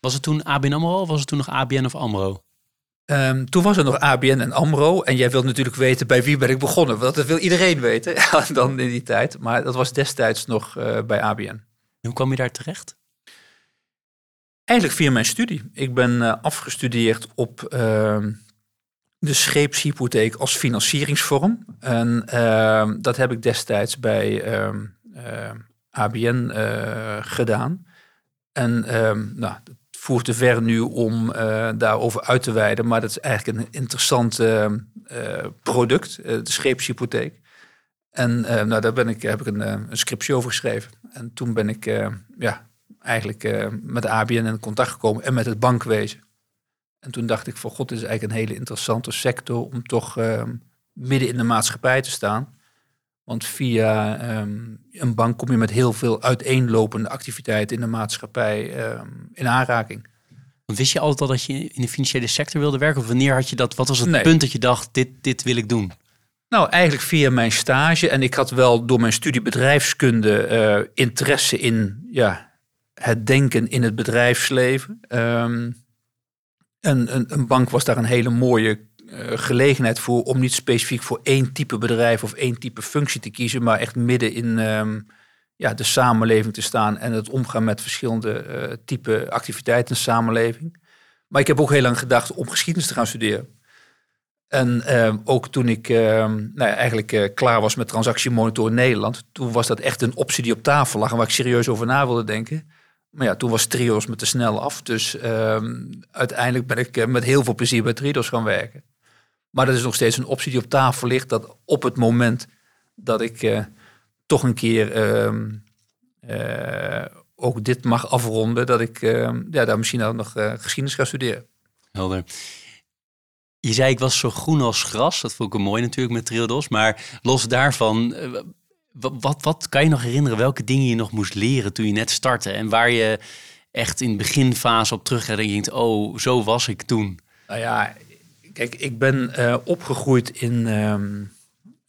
Was het toen ABN AMRO of was het toen nog ABN of AMRO? Um, toen was er nog ABN en AMRO. En jij wilt natuurlijk weten bij wie ben ik begonnen. Want dat wil iedereen weten dan in die tijd. Maar dat was destijds nog bij ABN. hoe kwam je daar terecht? Eigenlijk via mijn studie. Ik ben afgestudeerd op ehm, de scheepshypotheek als financieringsvorm. En uh, dat heb ik destijds bij uh, uh, ABN gedaan. En ehm, nou, het voert te ver nu om uh, daarover uit te wijden. Maar dat is eigenlijk een interessant product, de scheepshypotheek. En nou, daar ben ik, heb ik een, een scriptie over geschreven. En toen ben ik ja, eigenlijk met de ABN in contact gekomen en met het bankwezen. En toen dacht ik van god, dit is eigenlijk een hele interessante sector om toch midden in de maatschappij te staan. Want via ehm, een bank kom je met heel veel uiteenlopende activiteiten in de maatschappij ehm, in aanraking. Wist je altijd al dat je in de financiële sector wilde werken? Of wanneer had je dat? Wat was het punt dat je dacht, dit, dit wil ik doen? Nou, eigenlijk via mijn stage. En ik had wel door mijn studie bedrijfskunde uh, interesse in ja, het denken in het bedrijfsleven. Um, en een, een, bank was daar een hele mooie eh, gelegenheid voor om niet specifiek voor één type bedrijf of één type functie te kiezen, maar echt midden in ehm, ja, de samenleving te staan en het omgaan met verschillende uh, type activiteiten in de samenleving. Maar ik heb ook heel lang gedacht om geschiedenis te gaan studeren. En ehm, ook toen ik ehm, nou eigenlijk uh, klaar was met transactiemonitor in Nederland, toen was dat echt een optie die op tafel lag en waar ik serieus over na wilde denken. Maar ja, toen was Trios me te snel af. Dus uiteindelijk ben ik met heel veel plezier bij Trios gaan werken. Maar dat is nog steeds een optie die op tafel ligt. Dat op het moment dat ik uh, toch een keer uh, ook dit mag afronden, dat ik uh, ja, daar misschien ook nog geschiedenis ga studeren. Helder. Je zei ik was zo groen als gras. Dat vond ik mooi natuurlijk met Triodos. Maar los daarvan, wat, wat kan je nog herinneren? Welke dingen je nog moest leren toen je net startte? En waar je echt in de beginfase op terug en je denkt, oh, zo was ik toen. Nou ja, Kijk, ik ben uh, opgegroeid in. Um,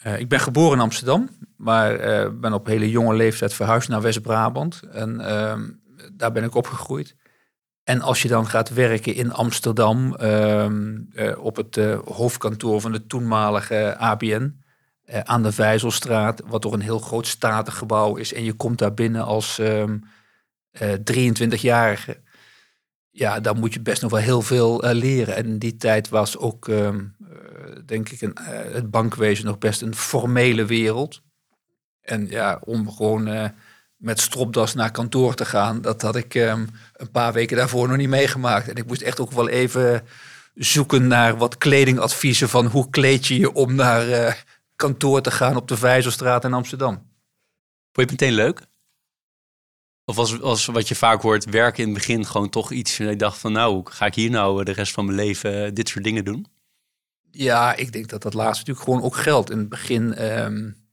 uh, ik ben geboren in Amsterdam, maar uh, ben op hele jonge leeftijd verhuisd naar West-Brabant. En um, daar ben ik opgegroeid. En als je dan gaat werken in Amsterdam um, op het hoofdkantoor van de toenmalige ABN aan de Vijzelstraat, wat toch een heel groot statig gebouw is, en je komt daar binnen als 23-jarige ja, dan moet je best nog wel heel veel uh, leren. En in die tijd was ook, uh, denk ik, een, het bankwezen nog best een formele wereld. En ja, om gewoon met stropdas naar kantoor te gaan, dat had ik um, een paar weken daarvoor nog niet meegemaakt. En ik moest echt ook wel even zoeken naar wat kledingadviezen van hoe kleed je je om naar kantoor te gaan op de Vijzelstraat in Amsterdam. Vond je het meteen leuk? Of als, als wat je vaak hoort, werken in het begin gewoon toch iets. En ik dacht van nou, ga ik hier nou de rest van mijn leven dit soort dingen doen? Ja, ik denk dat dat laatste natuurlijk gewoon ook geldt. In het begin um,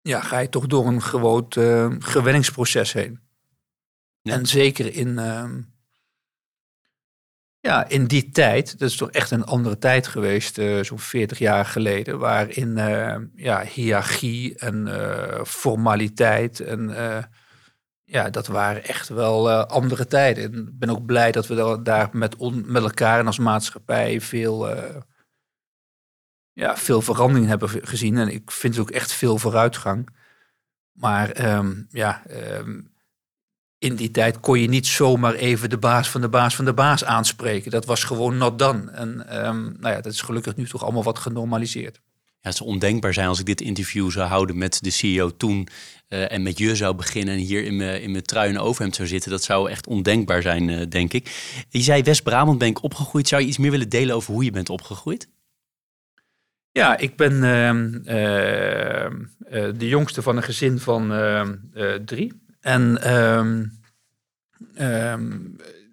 ja, ga je toch door een groot uh, gewenningsproces heen. En zeker in, uh, ja, in die tijd, dat is toch echt een andere tijd geweest, uh, zo'n 40 jaar geleden, waarin uh, ja, hiërarchie en formaliteit en ja, dat waren echt wel andere tijden. En ik ben ook blij dat we daar met, on, met elkaar en als maatschappij veel, ja, veel verandering hebben gezien. En ik vind ook echt veel vooruitgang. Maar um, ja, um, in die tijd kon je niet zomaar even de baas van de baas van de baas aanspreken. Dat was gewoon not done. En um, nou ja, dat is gelukkig nu toch allemaal wat genormaliseerd. Ja, het zou ondenkbaar zijn als ik dit interview zou houden met de CEO toen uh, en met je zou beginnen en hier in mijn, in mijn trui en overhemd zou zitten. Dat zou echt ondenkbaar zijn, uh, denk ik. Je zei West-Brabant ben ik opgegroeid. Zou je iets meer willen delen over hoe je bent opgegroeid? Ja, ik ben uh, de jongste van een gezin van ehm, drie. En ehm,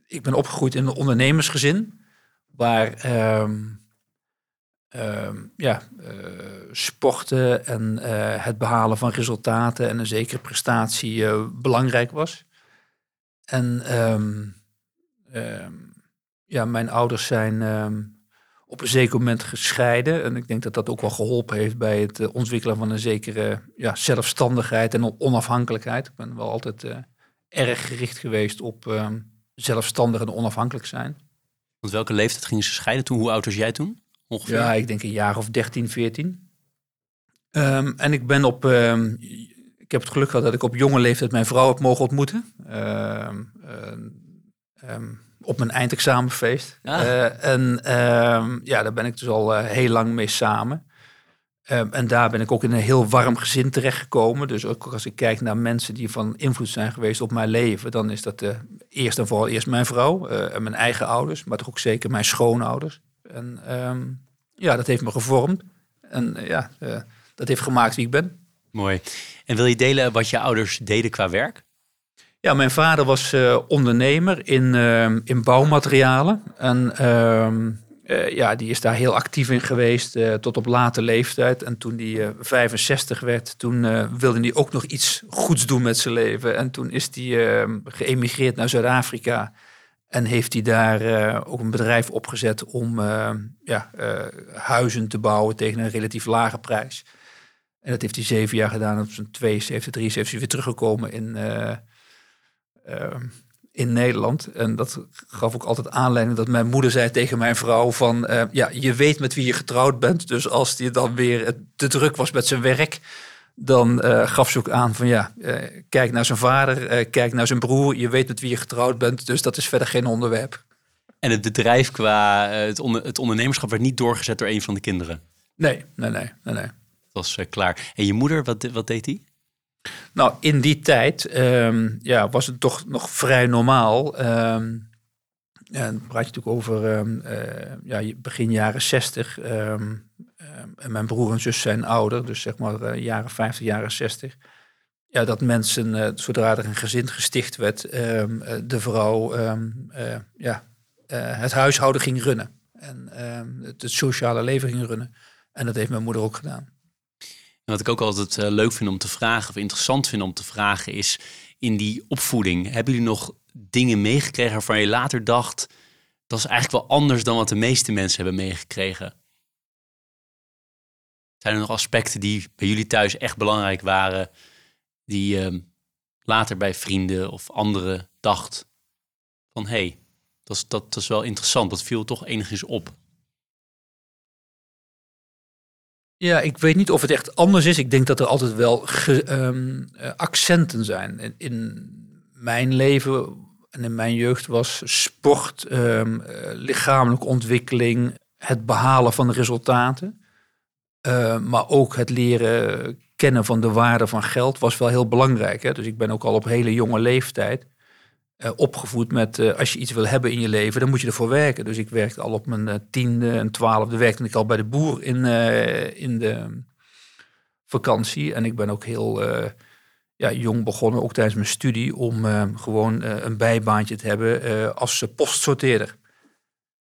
ik ben opgegroeid in een ondernemersgezin. Waar uh, ja, uh, sporten en uh, het behalen van resultaten en een zekere prestatie uh, belangrijk was. En ja, mijn ouders zijn op een zeker moment gescheiden. En ik denk dat dat ook wel geholpen heeft bij het ontwikkelen van een zekere ja, zelfstandigheid en onafhankelijkheid. Ik ben wel altijd erg gericht geweest op zelfstandig en onafhankelijk zijn. Want welke leeftijd gingen ze scheiden toen? Hoe oud was jij toen? Ja, ik denk een jaar of 13, 14. Um, en ik ben op. Um, ik heb het geluk gehad dat ik op jonge leeftijd mijn vrouw heb mogen ontmoeten. Um, op mijn eindexamenfeest. Ah. Uh, en ja, daar ben ik dus al uh, heel lang mee samen. en daar ben ik ook in een heel warm gezin terechtgekomen. Dus ook als ik kijk naar mensen die van invloed zijn geweest op mijn leven, dan is dat uh, eerst en vooral eerst mijn vrouw en mijn eigen ouders, maar toch ook zeker mijn schoonouders. En ehm, ja, dat heeft me gevormd. En ja, dat heeft gemaakt wie ik ben. Mooi. En wil je delen wat je ouders deden qua werk? Ja, mijn vader was ondernemer in, uh, in bouwmaterialen. En ehm, uh, ja, die is daar heel actief in geweest tot op late leeftijd. En toen uh, 65 werd, toen wilde hij ook nog iets goeds doen met zijn leven. En toen is hij ehm, geëmigreerd naar Zuid-Afrika. En heeft hij daar ook een bedrijf opgezet om ehm, ja, huizen te bouwen tegen een relatief lage prijs. En dat heeft hij zeven jaar gedaan. Op zijn 72, 73 is hij weer teruggekomen in in Nederland. En dat gaf ook altijd aanleiding dat mijn moeder zei tegen mijn vrouw van... Uh, ja, je weet met wie je getrouwd bent. Dus als die dan weer te druk was met zijn werk... dan uh, gaf ze ook aan van ja, uh, kijk naar zijn vader, kijk naar zijn broer. Je weet met wie je getrouwd bent, dus dat is verder geen onderwerp. En het bedrijf qua het, onder, het ondernemerschap werd niet doorgezet door een van de kinderen? Nee, nee, nee. nee, nee. Dat was klaar. En je moeder, wat, wat deed die? Nou, in die tijd um, ja, was het toch nog vrij normaal. En dan praat je natuurlijk over um, uh, ja, begin jaren 60. en mijn broer en zus zijn ouder, dus zeg maar uh, jaren 50, jaren 60. Ja, dat mensen, uh, zodra er een gezin gesticht werd, de vrouw ja, het huishouden ging runnen. En het, het sociale leven ging runnen. En dat heeft mijn moeder ook gedaan. Wat ik ook altijd uh, leuk vind om te vragen, of interessant vind om te vragen, is in die opvoeding, hebben jullie nog dingen meegekregen waarvan je later dacht, dat is eigenlijk wel anders dan wat de meeste mensen hebben meegekregen? Zijn er nog aspecten die bij jullie thuis echt belangrijk waren, die uh, later bij vrienden of anderen dacht van hé, hey, dat, dat, dat is wel interessant, dat viel toch enigszins op? Ja, ik weet niet of het echt anders is. Ik denk dat er altijd wel um, accenten zijn. In, mijn leven en in mijn jeugd was sport, um, lichamelijke ontwikkeling, het behalen van resultaten. Uh, maar ook het leren kennen van de waarde van geld was wel heel belangrijk. Hè? Dus ik ben ook al op hele jonge leeftijd uh, opgevoed met uh, als je iets wil hebben in je leven, dan moet je ervoor werken. Dus ik werkte al op mijn uh, tiende en twaalfde, werkte ik al bij de boer in, in de vakantie. En ik ben ook heel ja, jong begonnen, ook tijdens mijn studie, om gewoon een bijbaantje te hebben als postsorteerder.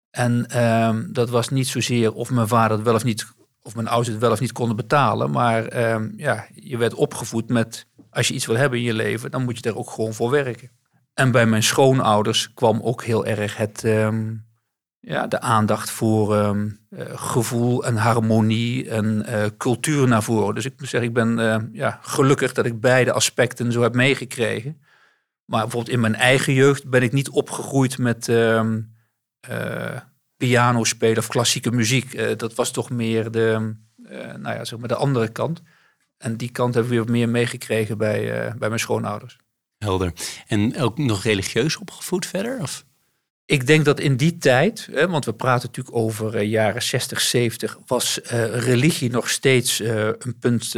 En ehm, dat was niet zozeer of mijn vader het wel of niet, of mijn ouders het wel of niet konden betalen, maar ehm, ja, je werd opgevoed met als je iets wil hebben in je leven, dan moet je er ook gewoon voor werken. En bij mijn schoonouders kwam ook heel erg het, ehm, ja, de aandacht voor um, uh, gevoel en harmonie en uh, cultuur naar voren. Dus ik moet zeggen, ik ben uh, ja, gelukkig dat ik beide aspecten zo heb meegekregen. Maar bijvoorbeeld in mijn eigen jeugd ben ik niet opgegroeid met um, piano spelen of klassieke muziek. dat was toch meer de, nou ja, zeg maar de andere kant. En die kant heb ik weer meer meegekregen bij, bij mijn schoonouders. Helder. En ook nog religieus opgevoed verder? Of? Ik denk dat in die tijd, hè, want we praten natuurlijk over uh, jaren 60, 70, was uh, religie nog steeds uh, een punt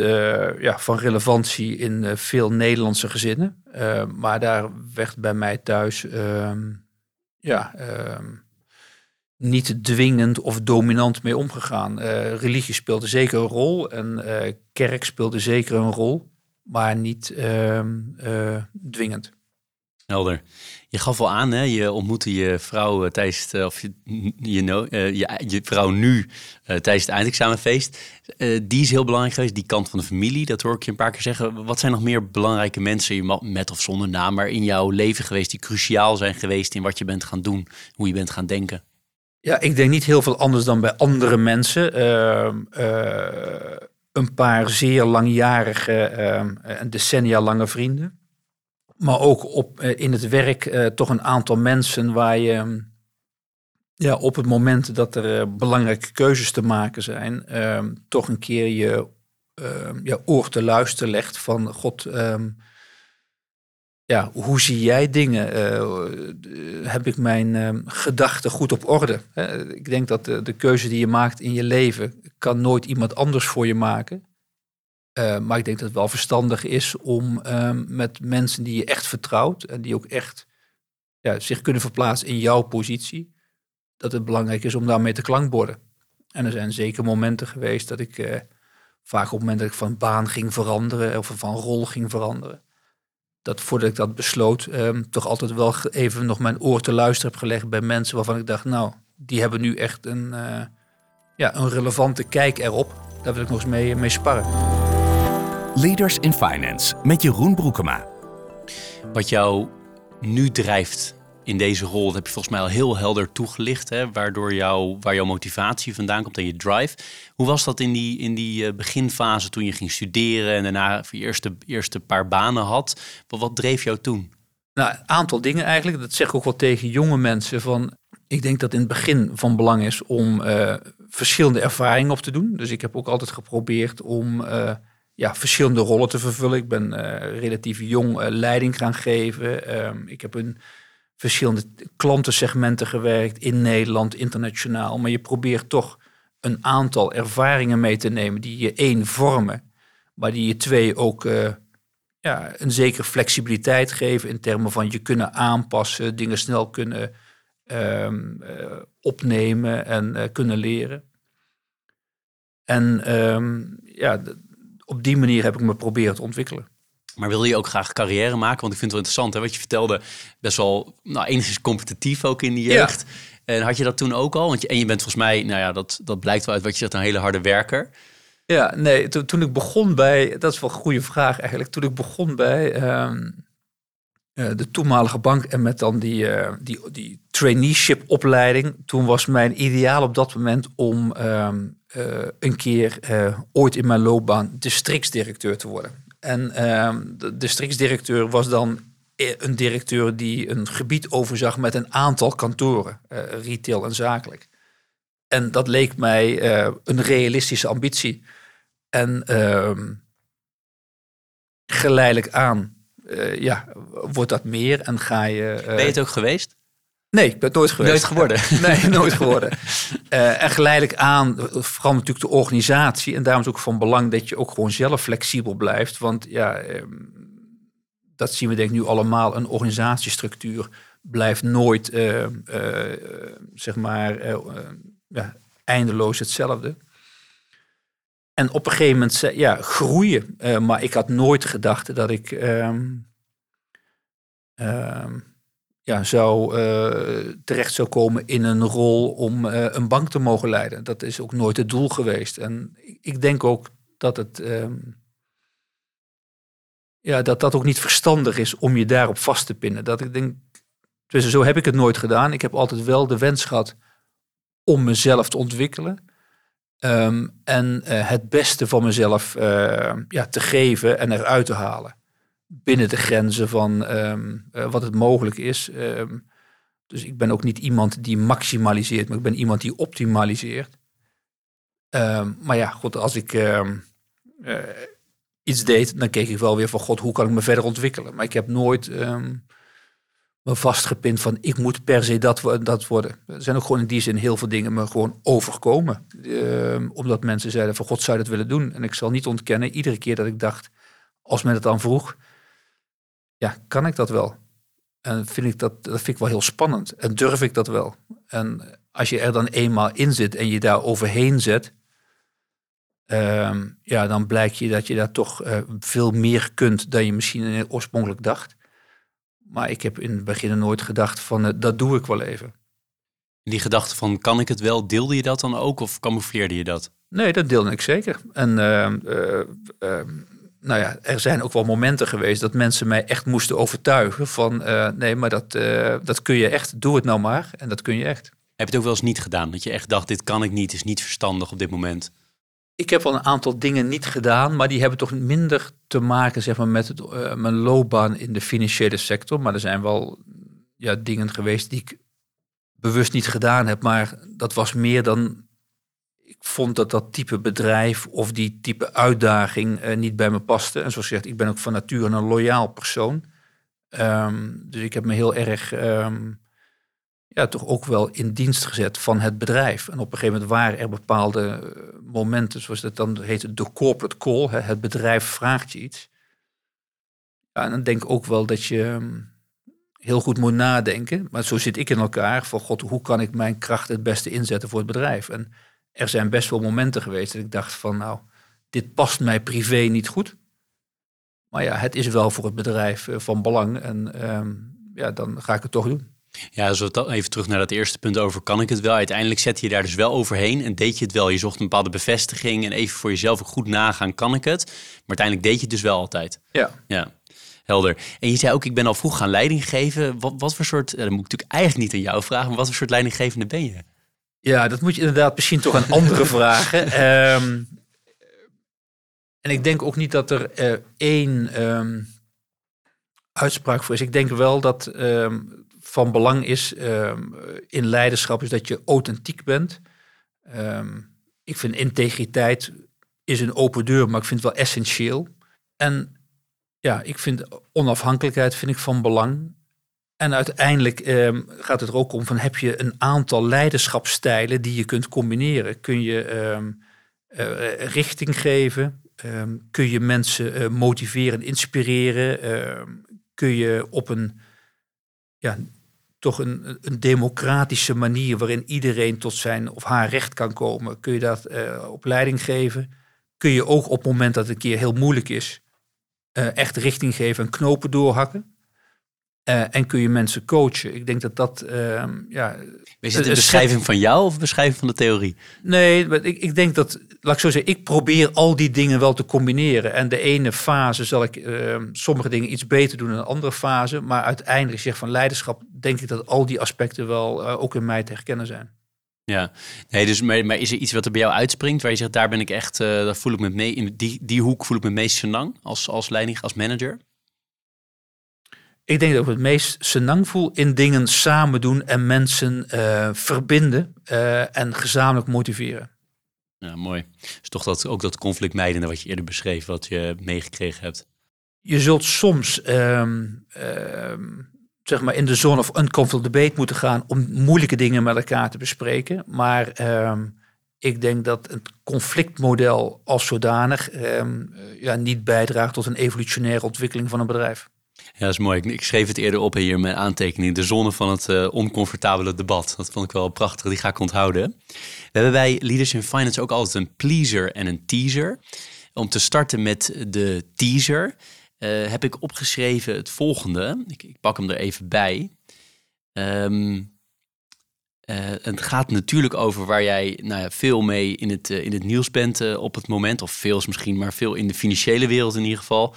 ja, van relevantie in veel Nederlandse gezinnen. maar daar werd bij mij thuis ehm, ja, ehm, niet dwingend of dominant mee omgegaan. religie speelde zeker een rol en kerk speelde zeker een rol maar niet ehm, eh, dwingend. Helder. Je gaf al aan, hè, je ontmoette je vrouw uh, tijdens, of je, je, uh, je, je, vrouw nu tijdens het eindexamenfeest. die is heel belangrijk geweest, die kant van de familie, dat hoor ik je een paar keer zeggen. Wat zijn nog meer belangrijke mensen, met of zonder naam, maar in jouw leven geweest die cruciaal zijn geweest in wat je bent gaan doen, hoe je bent gaan denken? Ja, ik denk niet heel veel anders dan bij andere mensen. Een paar zeer langjarige ehm, decennia lange vrienden. Maar ook op, eh, in het werk uh, toch een aantal mensen waar je ehm, ja, op het moment dat er uh, belangrijke keuzes te maken zijn, ehm, toch een keer je ja, oor te luisteren legt van God, ja, hoe zie jij dingen? heb ik mijn gedachten goed op orde? ik denk dat de, keuze die je maakt in je leven kan nooit iemand anders voor je maken. Uh, maar ik denk dat het wel verstandig is om uh, met mensen die je echt vertrouwt en die ook echt ja, zich kunnen verplaatsen in jouw positie, dat het belangrijk is om daarmee te klankborden. En er zijn zeker momenten geweest dat ik eh, vaak op het moment dat ik van baan ging veranderen of van rol ging veranderen, dat voordat ik dat besloot, ehm, toch altijd wel even nog mijn oor te luisteren heb gelegd bij mensen waarvan ik dacht, nou, die hebben nu echt een, eh, ja, een relevante kijk erop. Daar wil ik nog eens mee, mee sparren. Leaders in Finance met Jeroen Broekema. Wat jou nu drijft in deze rol, heb je volgens mij al heel helder toegelicht, hè, waardoor jou, waar jouw motivatie vandaan komt en je drive. Hoe was dat in die, in die eh, beginfase toen je ging studeren en daarna je eerste, eerste paar banen had? Wat, wat dreef jou toen? Nou, een aantal dingen eigenlijk. Dat zeg ik ook wel tegen jonge mensen. Van, ik denk dat in het begin van belang is om uh, verschillende ervaringen op te doen. Dus ik heb ook altijd geprobeerd om uh, ja, verschillende rollen te vervullen. Ik ben relatief jong leiding gaan geven. Um, ik heb een verschillende klantensegmenten gewerkt in Nederland, internationaal. Maar je probeert toch een aantal ervaringen mee te nemen die je één vormen, maar die je twee ook uh, ja, een zekere flexibiliteit geven in termen van je kunnen aanpassen, dingen snel kunnen um, uh, opnemen en uh, kunnen leren. En um, ja, op die manier heb ik me proberen te ontwikkelen. Maar wil je ook graag carrière maken? Want ik vind het wel interessant, hè? wat je vertelde, best wel nou, enigszins competitief ook in de jeugd. Ja. En had je dat toen ook al? Want je, en je bent volgens mij, nou ja, dat, dat blijkt wel uit wat je zegt, een hele harde werker. Ja, nee, to, toen ik begon bij, dat is wel een goede vraag eigenlijk. Toen ik begon bij um, uh, de toenmalige bank en met dan die, uh, die, die traineeship opleiding, toen was mijn ideaal op dat moment om um, uh, een keer ooit in mijn loopbaan districtsdirecteur te worden. En um, de districtsdirecteur was dan een directeur die een gebied overzag met een aantal kantoren, uh, retail en zakelijk. En dat leek mij uh, een realistische ambitie. En uh, geleidelijk aan ja, wordt dat meer en ga je... ben je het ook geweest? Nee, ik ben het nooit geweest. Nooit geworden? nee, nooit geworden. Uh, en geleidelijk aan, vooral natuurlijk de organisatie. En daarom is ook van belang dat je ook gewoon zelf flexibel blijft. Want ja, uh, dat zien we denk ik nu allemaal. Een organisatiestructuur blijft nooit, uh, zeg maar, ja, eindeloos hetzelfde. En op een gegeven moment ja, groeien. maar ik had nooit gedacht dat ik ehm, ja, zou uh, terecht zou komen in een rol om uh, een bank te mogen leiden. Dat is ook nooit het doel geweest. En ik denk ook dat het. Um, ja, dat dat ook niet verstandig is om je daarop vast te pinnen. Dat ik denk. Dus zo heb ik het nooit gedaan. Ik heb altijd wel de wens gehad om mezelf te ontwikkelen. Um, en uh, het beste van mezelf ja, te geven en eruit te halen binnen de grenzen van um, uh, wat het mogelijk is. Um, dus ik ben ook niet iemand die maximaliseert, maar ik ben iemand die optimaliseert. Um, maar ja, goed, als ik uh, iets deed, dan keek ik wel weer van God, hoe kan ik me verder ontwikkelen? Maar ik heb nooit me vastgepind van ik moet per se dat, dat worden. Er zijn ook gewoon in die zin heel veel dingen me gewoon overkomen. omdat mensen zeiden van God zou je dat willen doen. En ik zal niet ontkennen, iedere keer dat ik dacht, als men het dan vroeg, ja, kan ik dat wel? En vind ik dat, dat vind ik wel heel spannend. En durf ik dat wel? En als je er dan eenmaal in zit en je daar overheen zet, um, ja, dan blijkt je dat je daar toch uh, veel meer kunt dan je misschien oorspronkelijk dacht. Maar ik heb in het begin nooit gedacht van uh, dat doe ik wel even. Die gedachte van kan ik het wel, deelde je dat dan ook of camoufleerde je dat? Nee, dat deelde ik zeker. En uh, nou ja, er zijn ook wel momenten geweest dat mensen mij echt moesten overtuigen van uh, nee, maar dat, uh, dat kun je echt, doe het nou maar. En dat kun je echt. Heb je het ook wel eens niet gedaan? Dat je echt dacht, dit kan ik niet, is niet verstandig op dit moment? Ik heb wel een aantal dingen niet gedaan, maar die hebben toch minder te maken zeg maar, met het, uh, mijn loopbaan in de financiële sector. Maar er zijn wel ja, dingen geweest die ik bewust niet gedaan heb. Maar dat was meer dan vond dat dat type bedrijf of die type uitdaging uh, niet bij me paste. En zoals gezegd, ik ben ook van nature een loyaal persoon. Um, dus ik heb me heel erg, um, ja, toch ook wel in dienst gezet van het bedrijf. En op een gegeven moment waren er bepaalde eh, momenten, zoals dat dan heet, de corporate call. Hè, het bedrijf vraagt je iets. Ja, en dan denk ik ook wel dat je, heel goed moet nadenken. Maar zo zit ik in elkaar. Van god, hoe kan ik mijn krachten het beste inzetten voor het bedrijf? En er zijn best wel momenten geweest dat ik dacht van nou, dit past mij privé niet goed. Maar ja, het is wel voor het bedrijf eh, van belang. En ehm, ja, dan ga ik het toch doen. Ja, het even terug naar dat eerste punt over, kan ik het wel? Uiteindelijk zet je daar dus wel overheen en deed je het wel. Je zocht een bepaalde bevestiging en even voor jezelf ook goed nagaan, kan ik het? Maar uiteindelijk deed je het dus wel altijd. Ja. Ja, helder. En je zei ook, ik ben al vroeg gaan leiding geven. Wat, wat voor soort, dat moet ik natuurlijk eigenlijk niet aan jou vragen, maar wat voor soort leidinggevende ben je? Ja, dat moet je inderdaad misschien toch aan andere vragen. Ehm, en ik denk ook niet dat er uh, één ehm, uitspraak voor is. Ik denk wel dat ehm, van belang is in leiderschap is dat je authentiek bent. ik vind integriteit is een open deur, maar ik vind het wel essentieel. En ja, ik vind onafhankelijkheid vind ik van belang. En uiteindelijk ehm, gaat het er ook om van heb je een aantal leiderschapstijlen die je kunt combineren. Kun je ehm, eh, richting geven? Ehm, kun je mensen uh, motiveren, inspireren? kun je op een ja, toch een, een democratische manier waarin iedereen tot zijn of haar recht kan komen, kun je dat uh, op leiding geven? Kun je ook op het moment dat het een keer heel moeilijk is, echt richting geven en knopen doorhakken? Uh, en kun je mensen coachen. Ik denk dat dat. Uh, ja, is het een beschrijving van jou of een beschrijving van de theorie? Nee, maar ik, ik denk dat. Laat ik zo zeggen, ik probeer al die dingen wel te combineren. En de ene fase zal ik uh, sommige dingen iets beter doen dan de andere fase. Maar uiteindelijk zeg van leiderschap, denk ik dat al die aspecten wel uh, ook in mij te herkennen zijn. Ja, nee, dus maar, maar, is er iets wat er bij jou uitspringt waar je zegt, daar ben ik echt, uh, daar voel ik me mee, in die, die hoek voel ik me meest senang als, als leiding, als manager? Ik denk dat ik het meest senang voel in dingen samen doen en mensen uh, verbinden uh, en gezamenlijk motiveren. Ja, mooi. Dus toch dat, ook dat conflictmijdende wat je eerder beschreef, wat je meegekregen hebt. Je zult soms um, um, zeg maar in de zone of uncomfortable debate moeten gaan om moeilijke dingen met elkaar te bespreken. Maar um, ik denk dat het conflictmodel als zodanig ja, niet bijdraagt tot een evolutionaire ontwikkeling van een bedrijf. Ja, dat is mooi. Ik, schreef het eerder op hier in mijn aantekening. De zone van het uh, oncomfortabele debat. Dat vond ik wel prachtig. Die ga ik onthouden. We hebben bij Leaders in Finance ook altijd een pleaser en een teaser. Om te starten met de teaser uh, heb ik opgeschreven het volgende. Ik, ik, pak hem er even bij. Um, uh, het gaat natuurlijk over waar jij nou ja, veel mee in het, in het nieuws bent op het moment. Of veel is misschien, maar veel in de financiële wereld in ieder geval.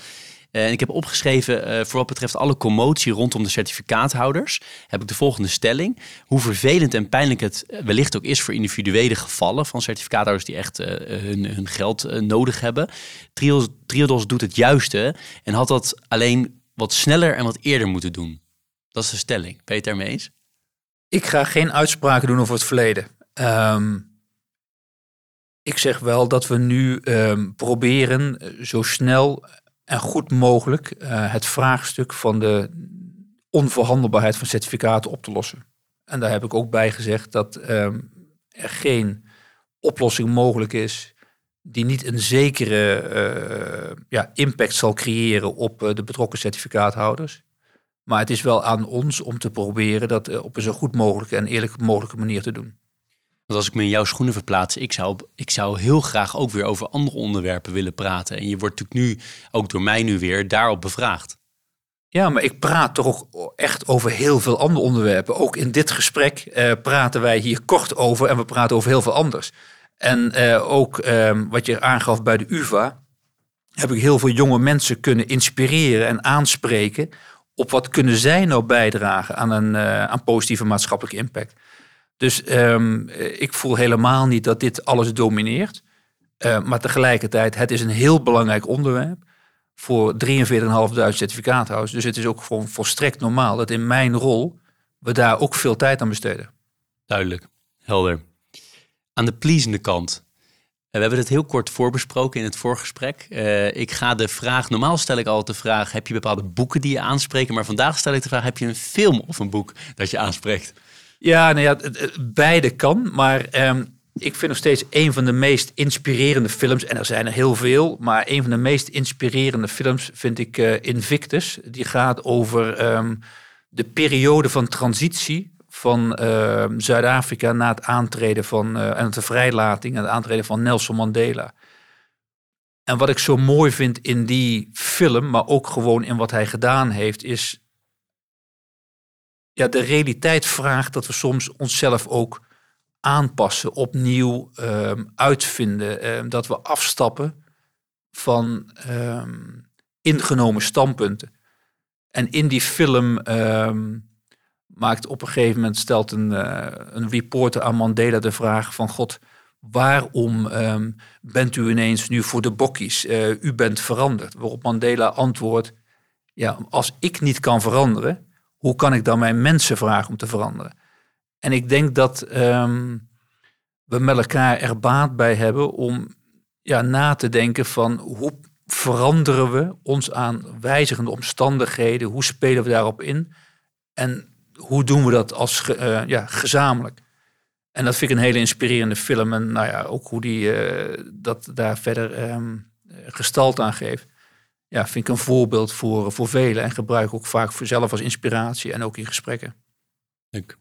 En ik heb opgeschreven, uh, voor wat betreft alle commotie rondom de certificaathouders, heb ik de volgende stelling. Hoe vervelend en pijnlijk het wellicht ook is voor individuele gevallen van certificaathouders die echt hun, hun, geld nodig hebben. Triodos, doet het juiste en had dat alleen wat sneller en wat eerder moeten doen. Dat is de stelling. Ben je het daarmee eens? Ik ga geen uitspraken doen over het verleden. Um, ik zeg wel dat we nu um, proberen zo snel en goed mogelijk uh, het vraagstuk van de onverhandelbaarheid van certificaten op te lossen. En daar heb ik ook bij gezegd dat um, er geen oplossing mogelijk is die niet een zekere uh, ja, impact zal creëren op uh, de betrokken certificaathouders. Maar het is wel aan ons om te proberen dat op een zo goed mogelijke en eerlijk mogelijke manier te doen. Als ik me in jouw schoenen verplaats, ik zou, ik zou heel graag ook weer over andere onderwerpen willen praten. En je wordt natuurlijk nu, ook door mij nu weer, daarop bevraagd. Ja, maar ik praat toch echt over heel veel andere onderwerpen. Ook in dit gesprek eh, praten wij hier kort over en we praten over heel veel anders. En eh, ook eh, wat je aangaf bij de UvA, heb ik heel veel jonge mensen kunnen inspireren en aanspreken op wat kunnen zij nou bijdragen aan een eh, aan positieve maatschappelijke impact. Dus um, ik voel helemaal niet dat dit alles domineert. Uh, maar tegelijkertijd, het is een heel belangrijk onderwerp voor 43.500 certificaathouders. Dus het is ook gewoon volstrekt normaal dat in mijn rol we daar ook veel tijd aan besteden. Duidelijk, helder. Aan de pleasende kant. We hebben het heel kort voorbesproken in het voorgesprek. Uh, ik ga de vraag, normaal stel ik altijd de vraag, heb je bepaalde boeken die je aanspreken? Maar vandaag stel ik de vraag, heb je een film of een boek dat je aanspreekt? Ja, nou ja, beide kan. Maar um, ik vind nog steeds een van de meest inspirerende films, en er zijn er heel veel, maar een van de meest inspirerende films vind ik uh, Invictus. Die gaat over um, de periode van transitie van uh, Zuid-Afrika na het aantreden van uh, en de vrijlating en het aantreden van Nelson Mandela. En wat ik zo mooi vind in die film, maar ook gewoon in wat hij gedaan heeft, is ja, de realiteit vraagt dat we soms onszelf ook aanpassen, opnieuw um, uitvinden, um, dat we afstappen van um, ingenomen standpunten. En in die film maakt op een gegeven moment stelt een, uh, een reporter aan Mandela de vraag van God, waarom bent u ineens nu voor de bokkies? Uh, u bent veranderd. Waarop Mandela antwoordt, ja, als ik niet kan veranderen, hoe kan ik dan mijn mensen vragen om te veranderen? En ik denk dat um, we met elkaar er baat bij hebben om ja, na te denken van hoe veranderen we ons aan wijzigende omstandigheden? Hoe spelen we daarop in? En hoe doen we dat als uh, ja, gezamenlijk? En dat vind ik een hele inspirerende film. En nou ja, ook hoe die uh, dat daar verder um, gestalt aan geeft. Ja, vind ik een voorbeeld voor, voor velen. En gebruik ook vaak voor zelf als inspiratie en ook in gesprekken. Leuk.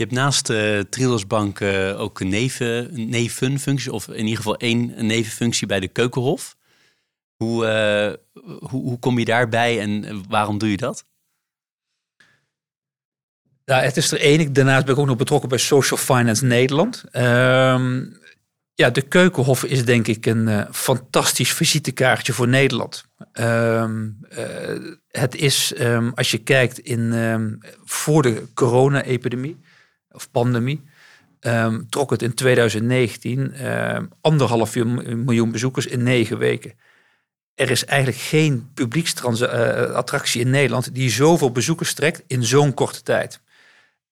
Je hebt naast uh, Trilosbank uh, ook een neven, nevenfunctie, of in ieder geval één nevenfunctie bij de Keukenhof. Hoe, uh, hoe, hoe, kom je daarbij en waarom doe je dat? Ja, het is er één. Daarnaast ben ik ook nog betrokken bij Social Finance Nederland. Ehm, ja, de Keukenhof is denk ik een fantastisch visitekaartje voor Nederland. Ehm, het is, um, als je kijkt in, voor de corona-epidemie, of pandemie, trok het in 2019 um, anderhalf miljoen bezoekers in negen weken. Er is eigenlijk geen publieksattractie uh, in Nederland die zoveel bezoekers trekt in zo'n korte tijd.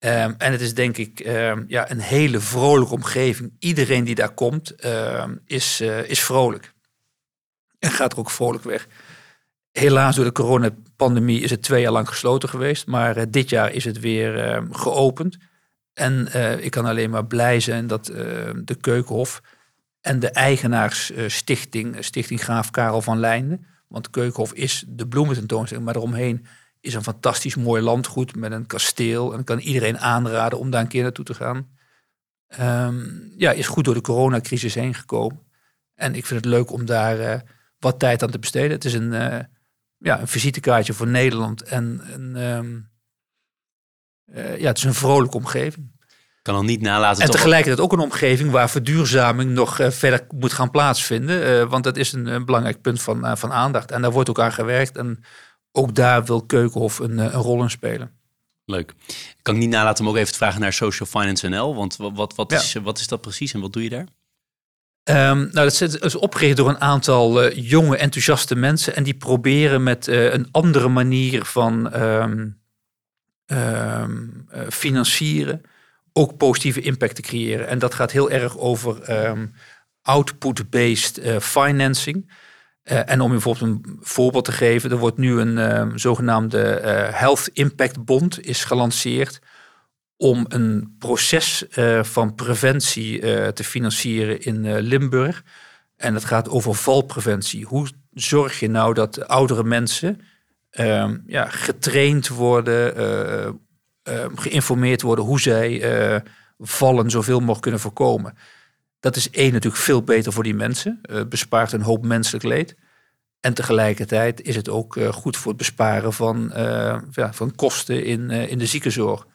Um, en het is denk ik ja, een hele vrolijke omgeving. Iedereen die daar komt is, uh, is vrolijk. En gaat er ook vrolijk weg. Helaas door de coronapandemie is het twee jaar lang gesloten geweest. Maar uh, dit jaar is het weer geopend. En uh, ik kan alleen maar blij zijn dat de Keukenhof en de eigenaarsstichting, Stichting Graaf Karel van Lijnden, want Keukenhof is de bloemententoonstelling, maar eromheen is een fantastisch mooi landgoed met een kasteel. En kan iedereen aanraden om daar een keer naartoe te gaan. Um, ja, is goed door de coronacrisis heen gekomen. En ik vind het leuk om daar wat tijd aan te besteden. Het is een, ja, een visitekaartje voor Nederland en een... Um, uh, ja, het is een vrolijke omgeving. Kan al niet nalaten. En tegelijkertijd ook een omgeving waar verduurzaming nog verder moet gaan plaatsvinden. Want dat is een, een belangrijk punt van, van aandacht. En daar wordt ook aan gewerkt. En ook daar wil Keukenhof een, een rol in spelen. Leuk. Ik kan niet nalaten om ook even te vragen naar Social Finance NL. Want wat, wat, is, wat is dat precies en wat doe je daar? Um, nou, dat is opgericht door een aantal uh, jonge, enthousiaste mensen. En die proberen met uh, een andere manier van um, Ehm, eh, financieren ook positieve impact te creëren. En dat gaat heel erg over output-based financing. Uh, en om je bijvoorbeeld een voorbeeld te geven, er wordt nu een uh, zogenaamde uh, Health Impact Bond is gelanceerd om een proces van preventie te financieren in Limburg. En dat gaat over valpreventie. Hoe zorg je nou dat oudere mensen uh, ja, getraind worden, geïnformeerd worden hoe zij eh, vallen zoveel mogelijk kunnen voorkomen. Dat is één natuurlijk veel beter voor die mensen, bespaart een hoop menselijk leed. En tegelijkertijd is het ook goed voor het besparen van, ja, van kosten in, in de ziekenzorg.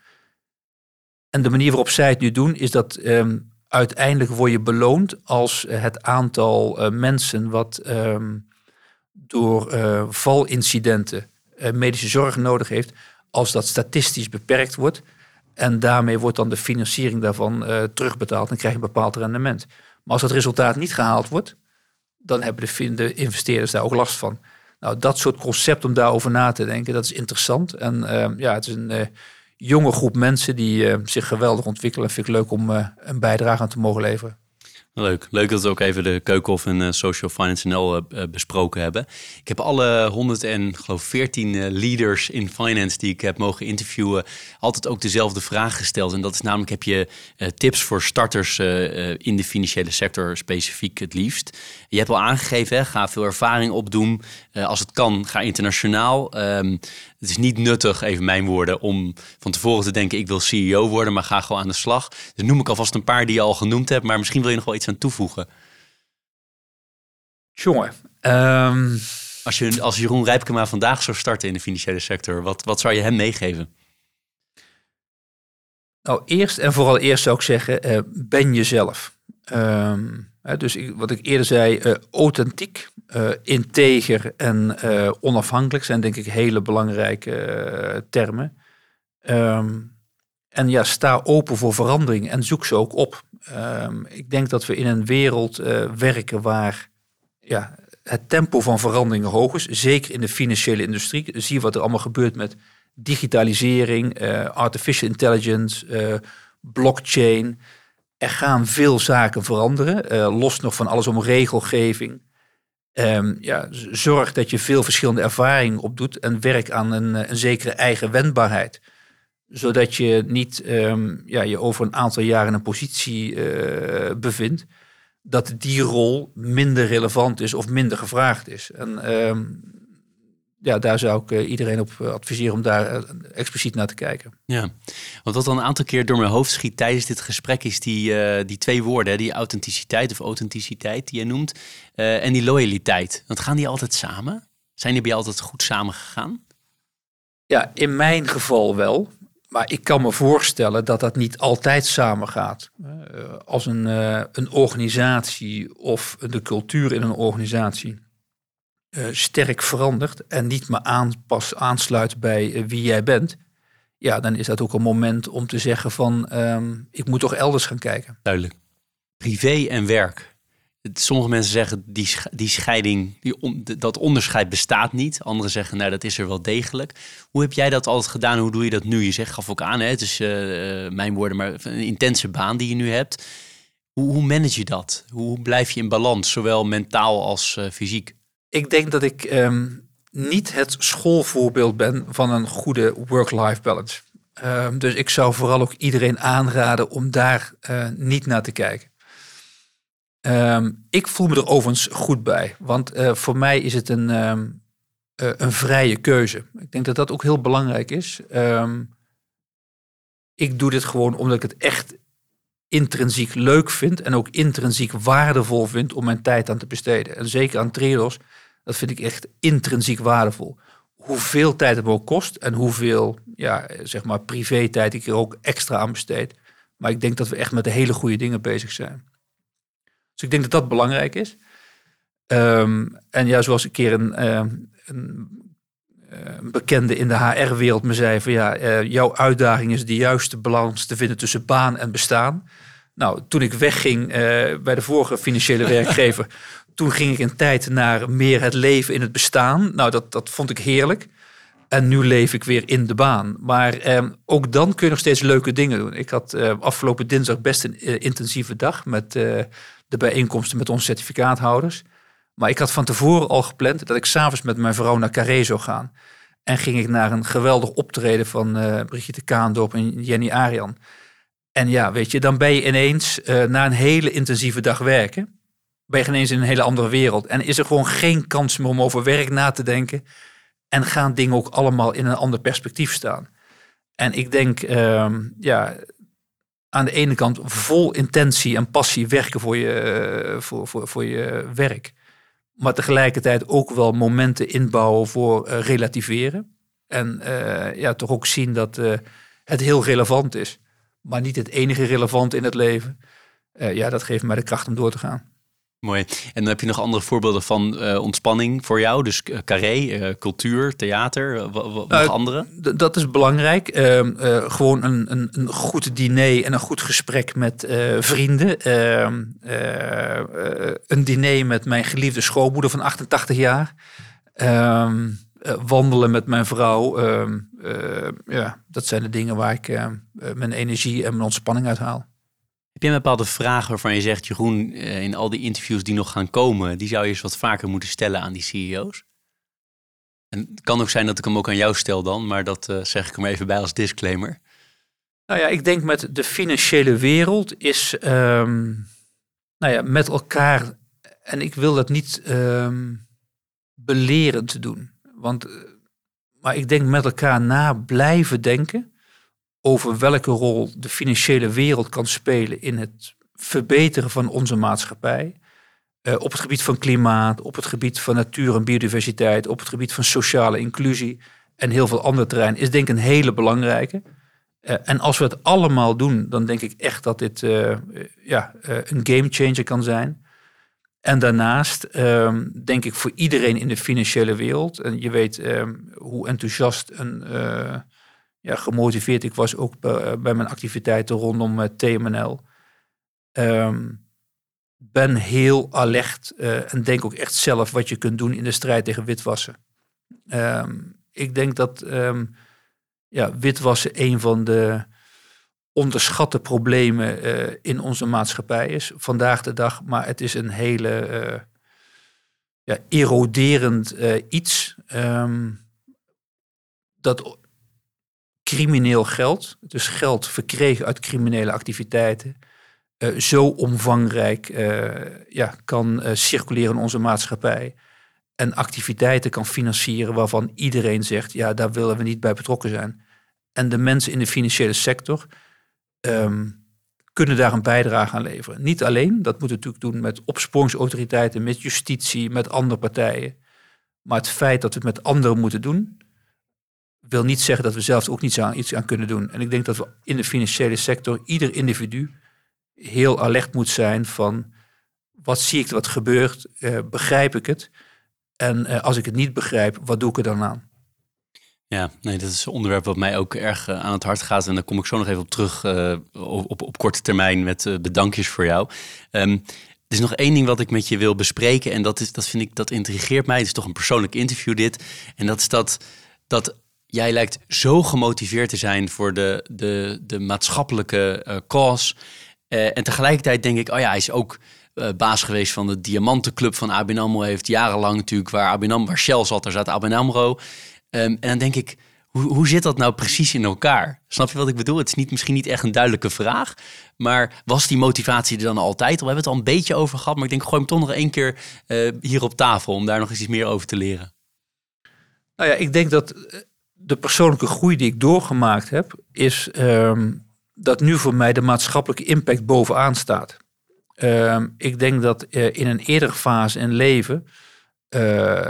En de manier waarop zij het nu doen, is dat um, uiteindelijk word je beloond als het aantal mensen wat um, door uh, valincidenten uh, medische zorg nodig heeft, als dat statistisch beperkt wordt. En daarmee wordt dan de financiering daarvan uh, terugbetaald en krijg je een bepaald rendement. Maar als dat resultaat niet gehaald wordt, dan hebben de, de investeerders daar ook last van. Nou, dat soort concept om daarover na te denken, dat is interessant. En uh, ja, het is een jonge groep mensen die zich geweldig ontwikkelen. Vind ik leuk om een bijdrage aan te mogen leveren. Leuk. Leuk dat we ook even de Keukenhof en uh, Social Finance NL uh, besproken hebben. Ik heb alle 100 en geloof 14 uh, leaders in finance die ik heb mogen interviewen, altijd ook dezelfde vraag gesteld. En dat is namelijk: heb je tips voor starters in de financiële sector specifiek het liefst? Je hebt al aangegeven, hè, ga veel ervaring opdoen. als het kan, ga internationaal. Um, het is niet nuttig, even mijn woorden, om van tevoren te denken: ik wil CEO worden, maar ga gewoon aan de slag. Dus noem ik alvast een paar die je al genoemd hebt, maar misschien wil je nog wel iets aan toevoegen. Jongen, um... als, je, als Jeroen Rijpkema vandaag zou starten in de financiële sector, wat, wat zou je hem meegeven? Nou, eerst en vooral eerst zou ik zeggen, uh, ben jezelf. Um, dus wat ik eerder zei, uh, authentiek, uh, integer en uh, onafhankelijk zijn denk ik hele belangrijke termen. Um, en ja, sta open voor verandering en zoek ze ook op. Um, ik denk dat we in een wereld werken waar ja, het tempo van veranderingen hoog is. Zeker in de financiële industrie. Zie wat er allemaal gebeurt met digitalisering, artificial intelligence, blockchain er gaan veel zaken veranderen. Uh, los nog van alles om regelgeving. Um, ja, zorg dat je veel verschillende ervaringen opdoet en werk aan een, eh, een zekere eigen wendbaarheid. Zodat je niet um, ja, je over een aantal jaren in een positie uh, bevindt dat die rol minder relevant is of minder gevraagd is. En um, ja, daar zou ik eh, iedereen op eh, adviseren om daar eh, expliciet naar te kijken. Ja, want wat dan een aantal keer door mijn hoofd schiet tijdens dit gesprek is die, die twee woorden, die authenticiteit of authenticiteit die je noemt, en die loyaliteit. Want gaan die altijd samen? Zijn die bij je altijd goed samen gegaan? Ja, in mijn geval wel. Maar ik kan me voorstellen dat dat niet altijd samen gaat. Als een, een organisatie of de cultuur in een organisatie uh, sterk verandert en niet meer aanpas, aansluit bij uh, wie jij bent, ja, dan is dat ook een moment om te zeggen van um, ik moet toch elders gaan kijken. Duidelijk. Privé en werk. Sommige mensen zeggen die, die scheiding, die dat onderscheid bestaat niet. Anderen zeggen nou dat is er wel degelijk. Hoe heb jij dat altijd gedaan? Hoe doe je dat nu? Je zegt gaf ook aan, hè? het is uh, mijn woorden, maar een intense baan die je nu hebt. Hoe, hoe manage je dat? Hoe blijf je in balans, zowel mentaal als fysiek? Ik denk dat ik um, niet het schoolvoorbeeld ben van een goede work-life balance. Um, dus ik zou vooral ook iedereen aanraden om daar uh, niet naar te kijken. Um, ik voel me er overigens goed bij, want uh, voor mij is het een, uh, een vrije keuze. Ik denk dat dat ook heel belangrijk is. ik doe dit gewoon omdat ik het echt intrinsiek leuk vind en ook intrinsiek waardevol vind om mijn tijd aan te besteden. En zeker aan traders dat vind ik echt intrinsiek waardevol. Hoeveel tijd het me ook kost en hoeveel ja, zeg maar privé-tijd ik er ook extra aan besteed. Maar ik denk dat we echt met de hele goede dingen bezig zijn. Dus ik denk dat dat belangrijk is. Um, en ja, zoals een keer een, uh, een, een bekende in de HR-wereld me zei: van ja, uh, jouw uitdaging is de juiste balans te vinden tussen baan en bestaan. Nou, toen ik wegging uh, bij de vorige financiële werkgever, toen ging ik een tijd naar meer het leven in het bestaan. Nou, dat, dat vond ik heerlijk. En nu leef ik weer in de baan. Maar eh, ook dan kun je nog steeds leuke dingen doen. Ik had eh, afgelopen dinsdag best een uh, intensieve dag met uh, de bijeenkomsten met onze certificaathouders. Maar ik had van tevoren al gepland dat ik s'avonds met mijn vrouw naar Carré zou gaan. En ging ik naar een geweldig optreden van Brigitte Kaandorp en Jenny Arian. En ja, weet je, dan ben je ineens na een hele intensieve dag werken ben je ineens in een hele andere wereld. En is er gewoon geen kans meer om over werk na te denken. En gaan dingen ook allemaal in een ander perspectief staan. En ik denk, uh, ja, aan de ene kant vol intentie en passie werken voor je, voor, voor, voor je werk. Maar tegelijkertijd ook wel momenten inbouwen voor uh, relativeren. En uh, ja, toch ook zien dat het heel relevant is. Maar niet het enige relevant in het leven. ja, dat geeft mij de kracht om door te gaan. Mooi. En dan heb je nog andere voorbeelden van uh, ontspanning voor jou? Dus uh, carré, uh, cultuur, theater, nog andere? Dat is belangrijk. Ehm, gewoon een, een, een, goed diner en een goed gesprek met vrienden. Ehm, een diner met mijn geliefde schoonmoeder van 88 jaar. Ehm, wandelen met mijn vrouw. ja, dat zijn de dingen waar ik mijn energie en mijn ontspanning uit haal. Je een bepaalde vraag waarvan je zegt, Jeroen, eh, in al die interviews die nog gaan komen, die zou je eens wat vaker moeten stellen aan die CEO's? En het kan ook zijn dat ik hem ook aan jou stel dan, maar dat uh, zeg ik maar even bij als disclaimer. Nou ja, ik denk met de financiële wereld is um, nou ja, met elkaar, en ik wil dat niet um, belerend doen, want, maar ik denk met elkaar na blijven denken over welke rol de financiële wereld kan spelen in het verbeteren van onze maatschappij. Uh, op het gebied van klimaat, op het gebied van natuur en biodiversiteit, op het gebied van sociale inclusie en heel veel andere terreinen, is denk ik een hele belangrijke. Uh, en als we het allemaal doen, dan denk ik echt dat dit uh, ja, een game changer kan zijn. En daarnaast um, denk ik voor iedereen in de financiële wereld, en je weet um, hoe enthousiast en ja, gemotiveerd ik was, ook bij, bij mijn activiteiten rondom TMNL. Um, ben heel alert uh, en denk ook echt zelf wat je kunt doen in de strijd tegen witwassen. Um, ik denk dat um, ja, witwassen een van de onderschatte problemen in onze maatschappij is vandaag de dag, maar het is een hele uh, ja, eroderend iets. Dat crimineel geld, dus geld verkregen uit criminele activiteiten, uh, zo omvangrijk uh, ja, kan uh, circuleren in onze maatschappij. En activiteiten kan financieren waarvan iedereen zegt, ja, daar willen we niet bij betrokken zijn. En de mensen in de financiële sector um, kunnen daar een bijdrage aan leveren. Niet alleen, dat moeten we natuurlijk doen met opsporingsautoriteiten, met justitie, met andere partijen. Maar het feit dat we het met anderen moeten doen, wil niet zeggen dat we zelf ook niet aan, iets aan kunnen doen. En ik denk dat we in de financiële sector, ieder individu, heel alert moet zijn van wat zie ik wat gebeurt, uh, begrijp ik het? En uh, als ik het niet begrijp, wat doe ik er dan aan? Ja, nee, dat is een onderwerp wat mij ook erg uh, aan het hart gaat. En daar kom ik zo nog even op terug op, op, op, korte termijn met bedankjes voor jou. Um, er is nog één ding wat ik met je wil bespreken. En dat, is, dat vind ik, dat intrigeert mij. Het is toch een persoonlijk interview dit. En dat is dat, dat jij lijkt zo gemotiveerd te zijn voor de, de, de maatschappelijke cause. Uh, en tegelijkertijd denk ik, oh ja, hij is ook uh, baas geweest van de Diamantenclub van ABN AMRO. Heeft jarenlang natuurlijk, waar, ABN waar Shell zat, daar zat ABN AMRO. Um, en dan denk ik, hoe, hoe zit dat nou precies in elkaar? Snap je wat ik bedoel? Het is niet, misschien niet echt een duidelijke vraag. Maar was die motivatie er dan altijd? We hebben het al een beetje over gehad. Maar ik denk, gooi hem toch nog één keer uh, hier op tafel. Om daar nog eens iets meer over te leren. Nou ja, ik denk dat de persoonlijke groei die ik doorgemaakt heb... is um, dat nu voor mij de maatschappelijke impact bovenaan staat. Uh, ik denk dat uh, in een eerdere fase in leven uh,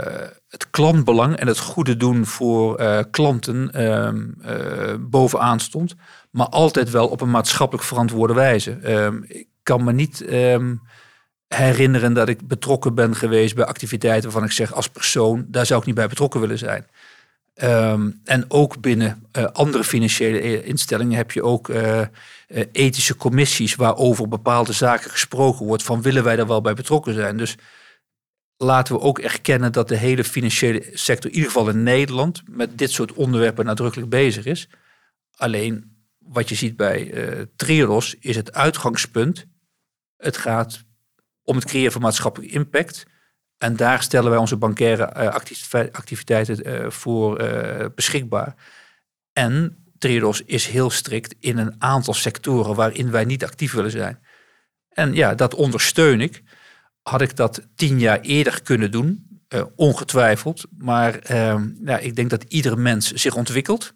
het klantbelang en het goede doen voor eh, klanten ehm, bovenaan stond, maar altijd wel op een maatschappelijk verantwoorde wijze. Ehm, ik kan me niet herinneren dat ik betrokken ben geweest bij activiteiten waarvan ik zeg als persoon, daar zou ik niet bij betrokken willen zijn. Um, en ook binnen uh, andere financiële instellingen heb je ook uh, uh, ethische commissies waarover bepaalde zaken gesproken wordt van willen wij daar wel bij betrokken zijn. Dus laten we ook erkennen dat de hele financiële sector, in ieder geval in Nederland, met dit soort onderwerpen nadrukkelijk bezig is. Alleen wat je ziet bij Triodos is het uitgangspunt. Het gaat om het creëren van maatschappelijke impact. En daar stellen wij onze bankaire uh, activiteiten uh, voor uh, beschikbaar. En Triodos is heel strikt in een aantal sectoren waarin wij niet actief willen zijn. En ja, dat ondersteun ik. Had ik dat tien jaar eerder kunnen doen? ongetwijfeld. Maar ehm, ja, ik denk dat iedere mens zich ontwikkelt.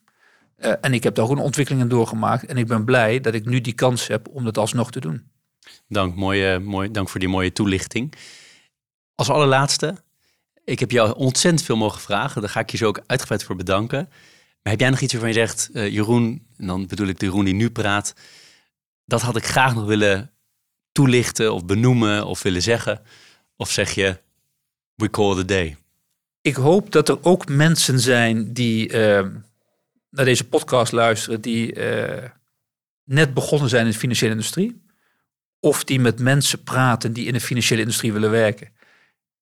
en ik heb daar ook een ontwikkelingen doorgemaakt. En ik ben blij dat ik nu die kans heb om dat alsnog te doen. Dank, mooie, mooi, dank voor die mooie toelichting. Als allerlaatste, ik heb jou ontzettend veel mogen vragen. Daar ga ik je zo ook uitgebreid voor bedanken. Maar heb jij nog iets waarvan je zegt, uh, Jeroen, en dan bedoel ik de Jeroen die nu praat, dat had ik graag nog willen toelichten of benoemen of willen zeggen? Of zeg je, we call a day? Ik hoop dat er ook mensen zijn die uh, naar deze podcast luisteren, die uh, net begonnen zijn in de financiële industrie. Of die met mensen praten die in de financiële industrie willen werken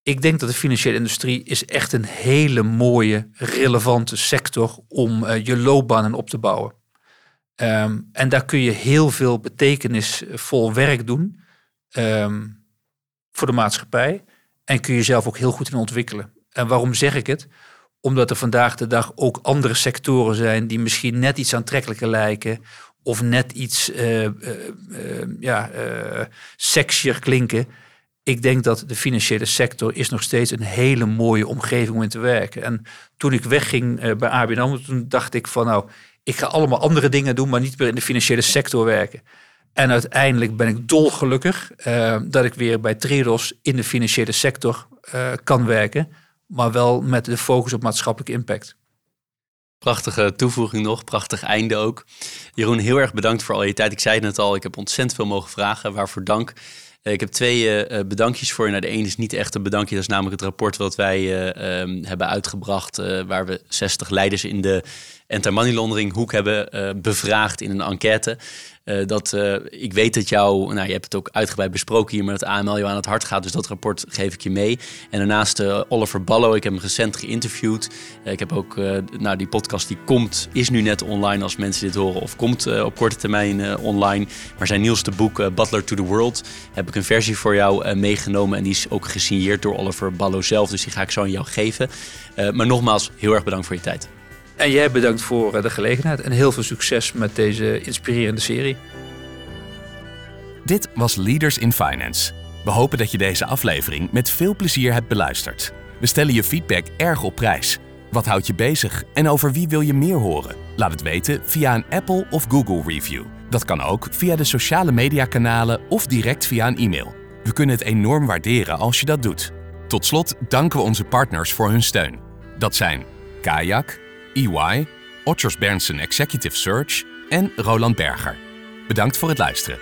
ik denk dat de financiële industrie is echt een hele mooie, relevante sector om uh, je loopbanen op te bouwen. Ehm, en daar kun je heel veel betekenisvol werk doen ehm, voor de maatschappij. En kun je zelf ook heel goed in ontwikkelen. En waarom zeg ik het? Omdat er vandaag de dag ook andere sectoren zijn die misschien net iets aantrekkelijker lijken. Of net iets uh, ja, sexier klinken. Ik denk dat de financiële sector is nog steeds een hele mooie omgeving om in te werken. En toen ik wegging bij ABN toen dacht ik van nou, ik ga allemaal andere dingen doen, maar niet meer in de financiële sector werken. En uiteindelijk ben ik dolgelukkig uh, dat ik weer bij Tredos in de financiële sector uh, kan werken. Maar wel met de focus op maatschappelijke impact. Prachtige toevoeging nog, prachtig einde ook. Jeroen, heel erg bedankt voor al je tijd. Ik zei het net al, ik heb ontzettend veel mogen vragen. Waarvoor dank. Eh, ik heb twee uh, bedankjes voor je. Nou, de ene is niet echt een bedankje. Dat is namelijk het rapport wat wij um, hebben uitgebracht. waar we 60 leiders in de anti-money laundering hoek hebben bevraagd in een enquête. Uh, dat, uh, ik weet dat jou, nou je hebt het ook uitgebreid besproken hier, maar dat AML jou aan het hart gaat. Dus dat rapport geef ik je mee. En daarnaast uh, Oliver Ballo, ik heb hem recent geïnterviewd. ik heb ook, nou die podcast die komt, is nu net online als mensen dit horen. Of komt op korte termijn online. Maar zijn nieuwste boek, Butler to the World, heb ik een versie voor jou meegenomen. En die is ook gesigneerd door Oliver Ballo zelf. Dus die ga ik zo aan jou geven. maar nogmaals, heel erg bedankt voor je tijd. En jij bedankt voor eh, de gelegenheid en heel veel succes met deze inspirerende serie. Dit was Leaders in Finance. We hopen dat je deze aflevering met veel plezier hebt beluisterd. We stellen je feedback erg op prijs. Wat houdt je bezig en over wie wil je meer horen? Laat het weten via een Apple of Google review. Dat kan ook via de sociale mediakanalen of direct via een e-mail. We kunnen het enorm waarderen als je dat doet. Tot slot danken we onze partners voor hun steun. Dat zijn Kayak, EY, Otters Berndsen Executive Search en Roland Berger. Bedankt voor het luisteren.